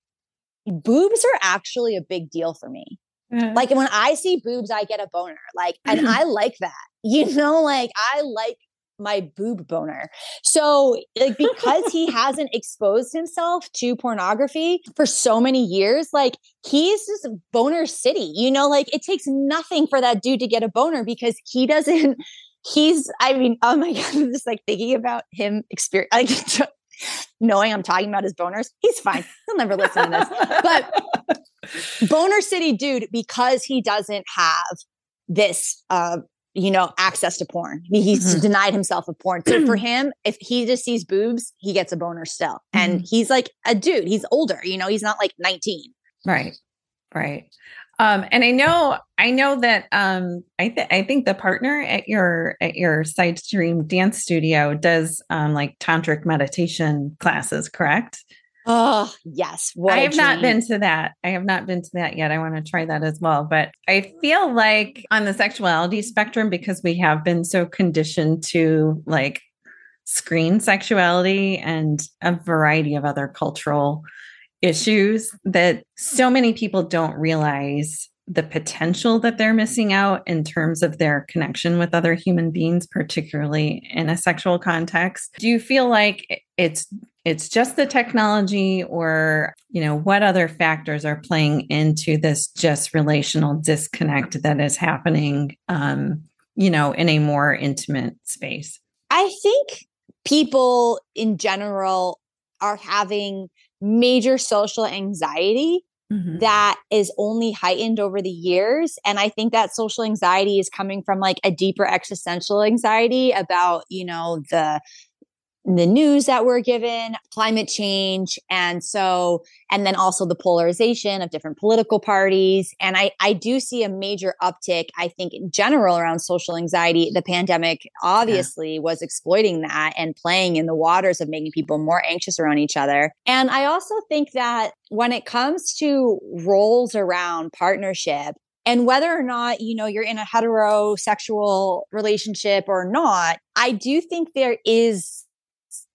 boobs are actually a big deal for me. Uh-huh. Like when I see boobs, I get a boner. Like, and I like that. You know, like I like my boob boner. So, like, because he hasn't exposed himself to pornography for so many years, like, he's just boner city. You know, like, it takes nothing for that dude to get a boner because he doesn't. He's, I mean, oh my God, I'm just like thinking about him experience, like, knowing I'm talking about his boners. He's fine. He'll never listen to this. But boner city dude, because he doesn't have this uh you know, access to porn. He's mm-hmm. denied himself of porn. So for him, if he just sees boobs, he gets a boner still. And mm-hmm. he's like a dude. He's older, you know, he's not like 19. Right. Right. Um, and I know, I know that um, I, th- I think the partner at your at your Sidestream dance studio does um, like tantric meditation classes, correct? Oh, yes. I have not been to that. I have not been to that yet. I want to try that as well. But I feel like on the sexuality spectrum, because we have been so conditioned to like screen sexuality and a variety of other cultural issues, that so many people don't realize the potential that they're missing out in terms of their connection with other human beings particularly in a sexual context do you feel like it's it's just the technology or you know what other factors are playing into this just relational disconnect that is happening um you know in a more intimate space i think people in general are having major social anxiety mm-hmm. that is only heightened over the years and i think that social anxiety is coming from like a deeper existential anxiety about you know the the news that we're given, climate change. And so, and then also the polarization of different political parties. And I, I do see a major uptick, I think, in general around social anxiety. The pandemic obviously yeah. was exploiting that and playing in the waters of making people more anxious around each other. And I also think that when it comes to roles around partnership, and whether or not you know you're in a heterosexual relationship or not i do think there is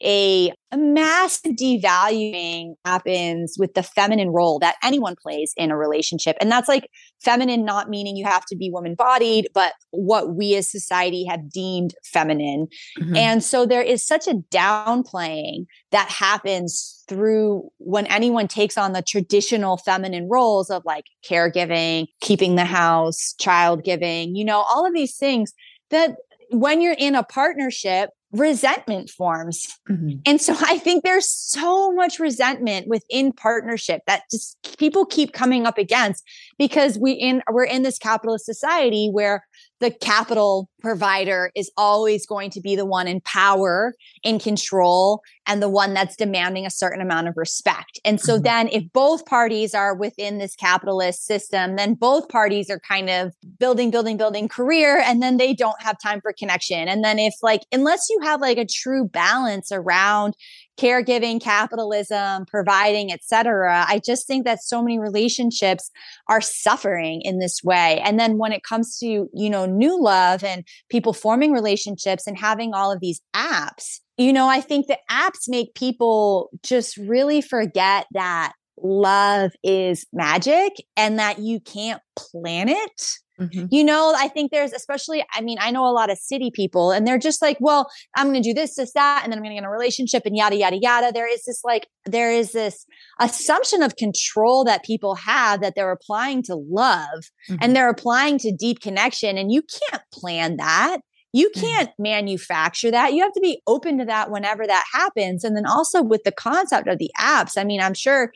a, massive devaluing happens with the feminine role that anyone plays in a relationship. And that's like feminine, not meaning you have to be woman bodied, but what we as society have deemed feminine. Mm-hmm. And so there is such a downplaying that happens through when anyone takes on the traditional feminine roles of like caregiving, keeping the house, child giving, you know, all of these things that when you're in a partnership, resentment forms. Mm-hmm. And so I think there's so much resentment within partnership that just people keep coming up against because we in we're in this capitalist society where the capital provider is always going to be the one in power, in control, and the one that's demanding a certain amount of respect. And so mm-hmm. then, if both parties are within this capitalist system, then both parties are kind of building, building, building career, and then they don't have time for connection. And then, if like, unless you have like a true balance around caregiving, capitalism, providing, etc. I just think that so many relationships are suffering in this way. And then when it comes to, you know, new love and people forming relationships and having all of these apps, you know, I think the apps make people just really forget that love is magic and that you can't plan it Mm-hmm. You know, I think there's especially, I mean, I know a lot of city people and they're just like, well, I'm going to do this, this, that, and then I'm going to get in a relationship and yada, yada, yada. There is this like, there is this assumption of control that people have that they're applying to love mm-hmm. and they're applying to deep connection. And you can't plan that. You mm. can't mm-hmm. manufacture that. You have to be open to that whenever that happens. And then also with the concept of the apps, I mean, I'm sure,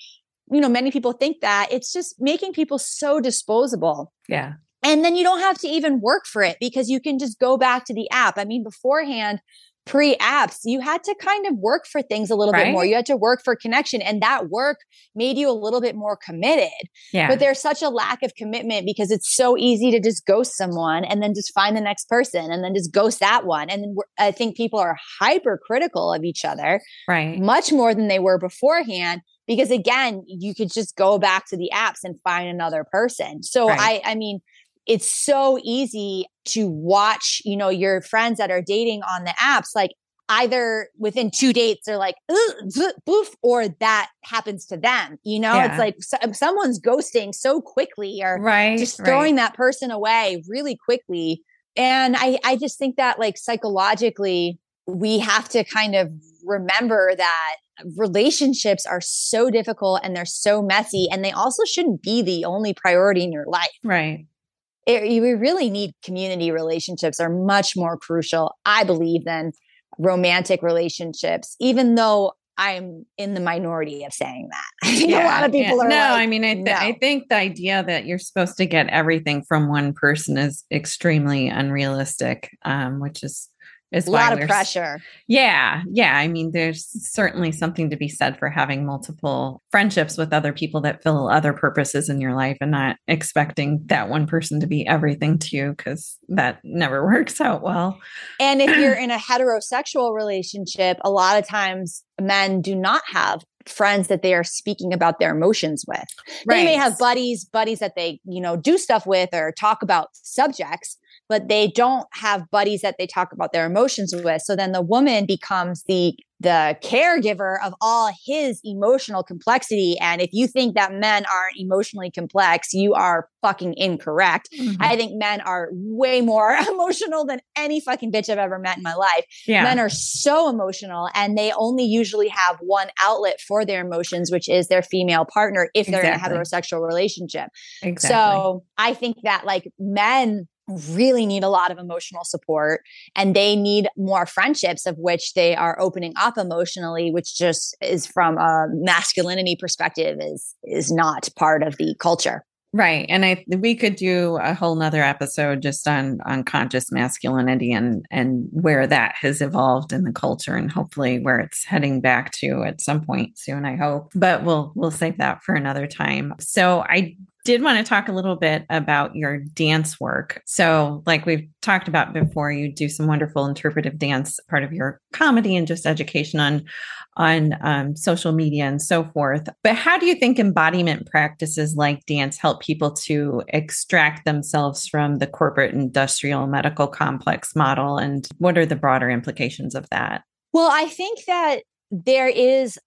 you know, many people think that it's just making people so disposable. Yeah. And then you don't have to even work for it because you can just go back to the app. I mean, beforehand, pre apps, you had to kind of work for things a little right? bit more. You had to work for connection, and that work made you a little bit more committed. Yeah. But there's such a lack of commitment because it's so easy to just ghost someone and then just find the next person and then just ghost that one. And then I think people are hypercritical of each other, right? Much more than they were beforehand. Because again, you could just go back to the apps and find another person. So right. I, I mean, it's so easy to watch, you know, your friends that are dating on the apps, like either within two dates they're like boof or that happens to them you know yeah. it's like so, um, someone's ghosting so quickly or right just throwing right. that person away really quickly and i i just think that like psychologically we have to kind of remember that relationships are so difficult and they're so messy and they also shouldn't be the only priority in your life right it, we really need community relationships are much more crucial, I believe, than romantic relationships, even though I'm in the minority of saying that. I think yeah, a lot of people yeah. are. No, like, I mean, I, th- no. I think the idea that you're supposed to get everything from one person is extremely unrealistic, um, which is is a lot of pressure. Yeah. Yeah. I mean, there's certainly something to be said for having multiple friendships with other people that fill other purposes in your life and not expecting that one person to be everything to you because that never works out well. And if you're in a heterosexual relationship, a lot of times men do not have friends that they are speaking about their emotions with. Right. They may have buddies, buddies that they, you know, do stuff with or talk about subjects, but they don't have buddies that they talk about their emotions with. So then the woman becomes the the caregiver of all his emotional complexity. And if you think that men aren't emotionally complex, you are fucking incorrect. Mm-hmm. I think men are way more emotional than any fucking bitch I've ever met in my life. Yeah. Men are so emotional and they only usually have one outlet for their emotions, which is their female partner if they're exactly. in a heterosexual relationship. Exactly. So I think that like men really need a lot of emotional support and they need more friendships of which they are opening up emotionally which just is from a masculinity perspective is is not part of the culture. Right and i we could do a whole nother episode just on on conscious masculinity and and where that has evolved in the culture and hopefully where it's heading back to at some point soon i hope but we'll we'll save that for another time. So i did want to talk a little bit about your dance work. So, like we've talked about before, you do some wonderful interpretive dance, part of your comedy and just education on on um, social media and so forth. But how do you think embodiment practices like dance help people to extract themselves from the corporate industrial medical complex model? And what are the broader implications of that? Well, I think that there is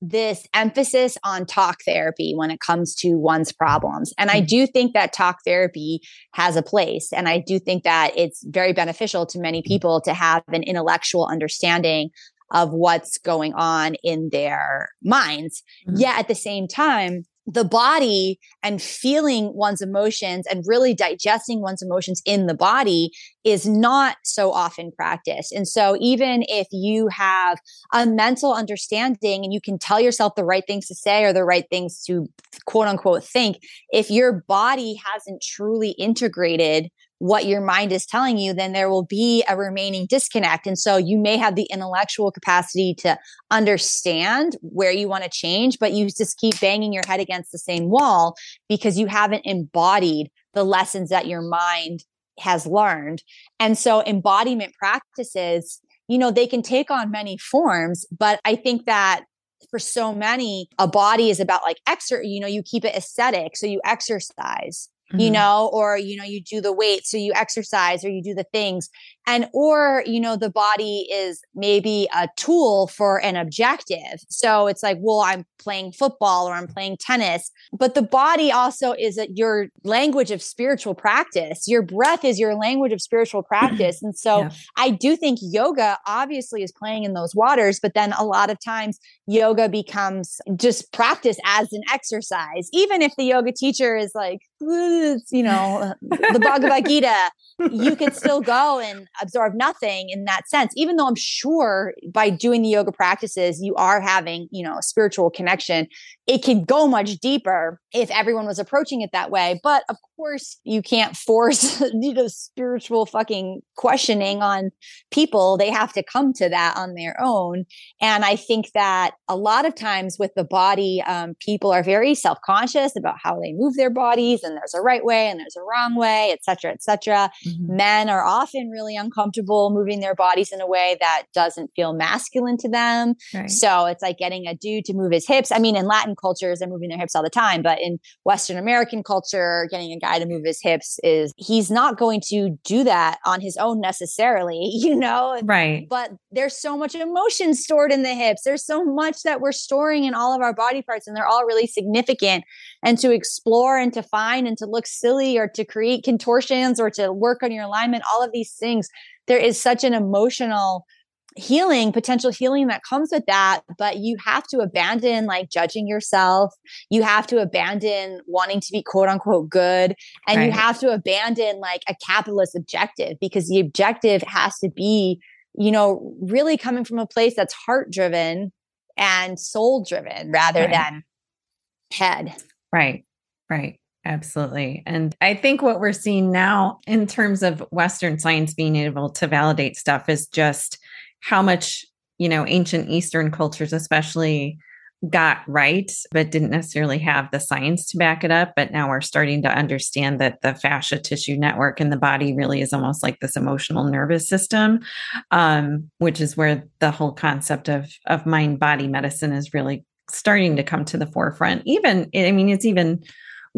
this emphasis on talk therapy when it comes to one's problems. And I mm. do think that talk therapy has a place. And I do think that it's very beneficial to many mm. people to have an intellectual understanding of what's going on in their minds. Mm-hmm. Yet at the same time, the body and feeling one's emotions and really digesting one's emotions in the body is not so often practiced. And so, even if you have a mental understanding and you can tell yourself the right things to say or the right things to quote unquote think, if your body hasn't truly integrated what your mind is telling you, then there will be a remaining disconnect. And so you may have the intellectual capacity to understand where you want to change, but you just keep banging your head against the same wall because you haven't embodied the lessons that your mind has learned. And so embodiment practices, you know, they can take on many forms, but I think that for so many, a body is about like exercise, you know, you keep it aesthetic. So you exercise mm-hmm. you know, or, you know, you do the weight. So you exercise or you do the things. And, or, you know, the body is maybe a tool for an objective. So it's like, well, I'm playing football or I'm playing tennis, but the body also is a, your language of spiritual practice. Your breath is your language of spiritual practice. And so yeah. I do think yoga obviously is playing in those waters, but then a lot of times yoga becomes just practice as an exercise, even if the yoga teacher is like, you know, the Bhagavad Gita, you could still go and absorb nothing in that sense, even though I'm sure by doing the yoga practices, you are having, you know, a spiritual connection. It can go much deeper if everyone was approaching it that way. But of course, you can't force, you know, spiritual fucking questioning on people. They have to come to that on their own. And I think that a lot of times with the body, um, people are very self conscious about how they move their bodies and there's a right way and there's a wrong way, et cetera, et cetera. Mm-hmm. Men are often really uncomfortable moving their bodies in a way that doesn't feel masculine to them. Right. So it's like getting a dude to move his hips. I mean, in Latin cultures, they're moving their hips all the time, but in Western American culture, getting a guy to move his hips is he's not going to do that on his own necessarily, you know? Right. But there's so much emotion stored in the hips. There's so much that we're storing in all of our body parts, and they're all really significant. And to explore and to find and to look silly or to create contortions or to work on your alignment, all of these things, there is such an emotional healing, potential healing that comes with that. But you have to abandon like judging yourself. You have to abandon wanting to be quote unquote good. And right. you have to abandon like a capitalist objective because the objective has to be, you know, really coming from a place that's heart driven and soul driven rather right. than head. Right. Right. Absolutely. And I think what we're seeing now in terms of Western science being able to validate stuff is just how much, you know, ancient Eastern cultures, especially, got right, but didn't necessarily have the science to back it up. But now we're starting to understand that the fascia tissue network in the body really is almost like this emotional nervous system, um, which is where the whole concept of, of mind body medicine is really starting to come to the forefront. Even, I mean, it's even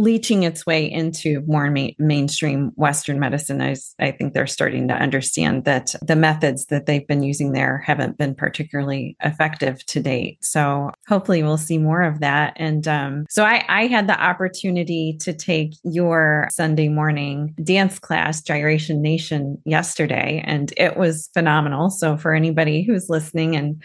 leaching its way into more ma- mainstream Western medicine. I, I think they're starting to understand that the methods that they've been using there haven't been particularly effective to date. So hopefully we'll see more of that. And um, so I, I had the opportunity to take your Sunday morning dance class, Gyration Nation, yesterday, and it was phenomenal. So for anybody who's listening and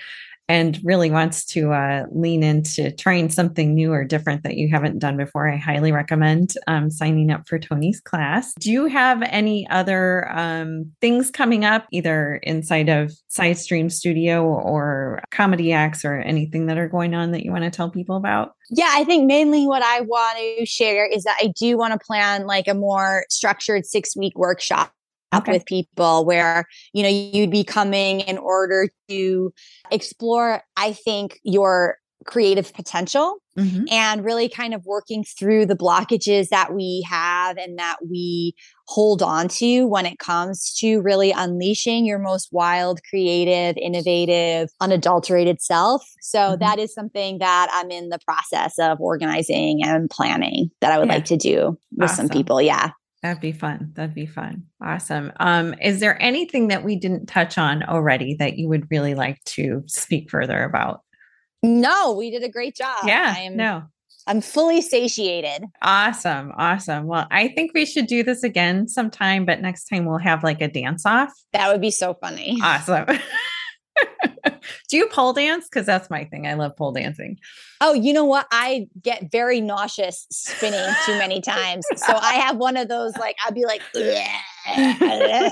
and really wants to uh, lean into trying something new or different that you haven't done before, I highly recommend um, signing up for Toni's class. Do you have any other um, things coming up, either inside of Sidestream Studio or comedy acts or anything that are going on that you want to tell people about? Yeah, I think mainly what I want to share is that I do want to plan like a more structured six week workshop okay. with people where you know you'd be coming in order to explore i think your creative potential mm-hmm. and really kind of working through the blockages that we have and that we hold on to when it comes to really unleashing your most wild, creative, innovative, unadulterated self. So mm-hmm. that is something that I'm in the process of organizing and planning that I would yeah. like to do with awesome. some people. Yeah. That'd be fun. That'd be fun. Awesome. Um, is there anything that we didn't touch on already that you would really like to speak further about? No, we did a great job. Yeah. I'm, no. I'm fully satiated. Awesome. Awesome. Well, I think we should do this again sometime, but next time we'll have like a dance off. That would be so funny. Awesome. Do you pole dance? Because that's my thing. I love pole dancing. Oh, you know what? I get very nauseous spinning too many times. So I have one of those, like, I'll be like, yeah.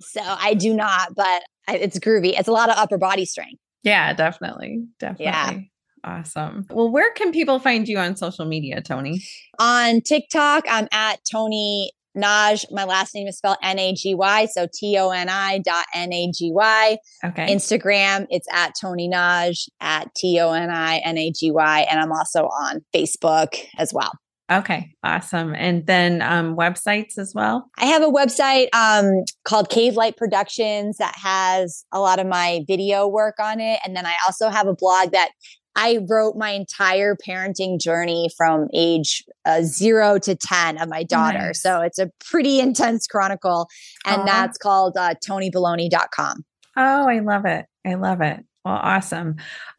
so I do not, but it's groovy. It's a lot of upper body strength. Yeah, definitely. Definitely. Yeah. Awesome. Well, where can people find you on social media, Toni? On TikTok, I'm at Toni Nagy. My last name is spelled N A G Y. So T O N I dot N A G Y. Okay. Instagram, it's at Toni Nagy, at T O N I N A G Y. And I'm also on Facebook as well. Okay, awesome. And then um, websites as well? I have a website um, called Cave Light Productions that has a lot of my video work on it. And then I also have a blog that I wrote my entire parenting journey from age uh, zero to 10 of my daughter. Nice. So it's a pretty intense chronicle. And Aww. that's called uh, tonybaloney.com. Oh, I love it. I love it. Well, awesome.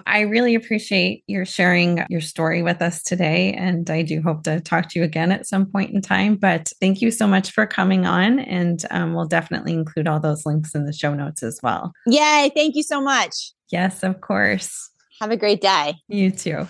I really appreciate your sharing your story with us today. And I do hope to talk to you again at some point in time. But thank you so much for coming on. And um, we'll definitely include all those links in the show notes as well. Yay. Thank you so much. Yes, of course. Have a great day. You too.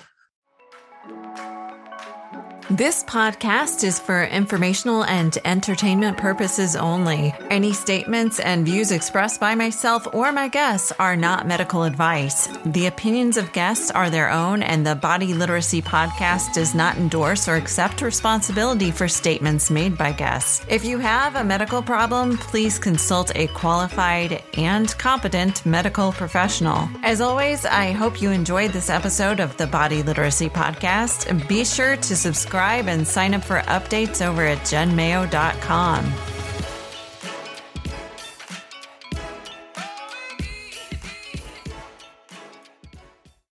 This podcast is for informational and entertainment purposes only. Any statements and views expressed by myself or my guests are not medical advice. The opinions of guests are their own, and the Body Literacy Podcast does not endorse or accept responsibility for statements made by guests. If you have a medical problem, please consult a qualified and competent medical professional. As always, I hope you enjoyed this episode of the Body Literacy Podcast. Be sure to subscribe subscribe and sign up for updates over at jenmayo.com.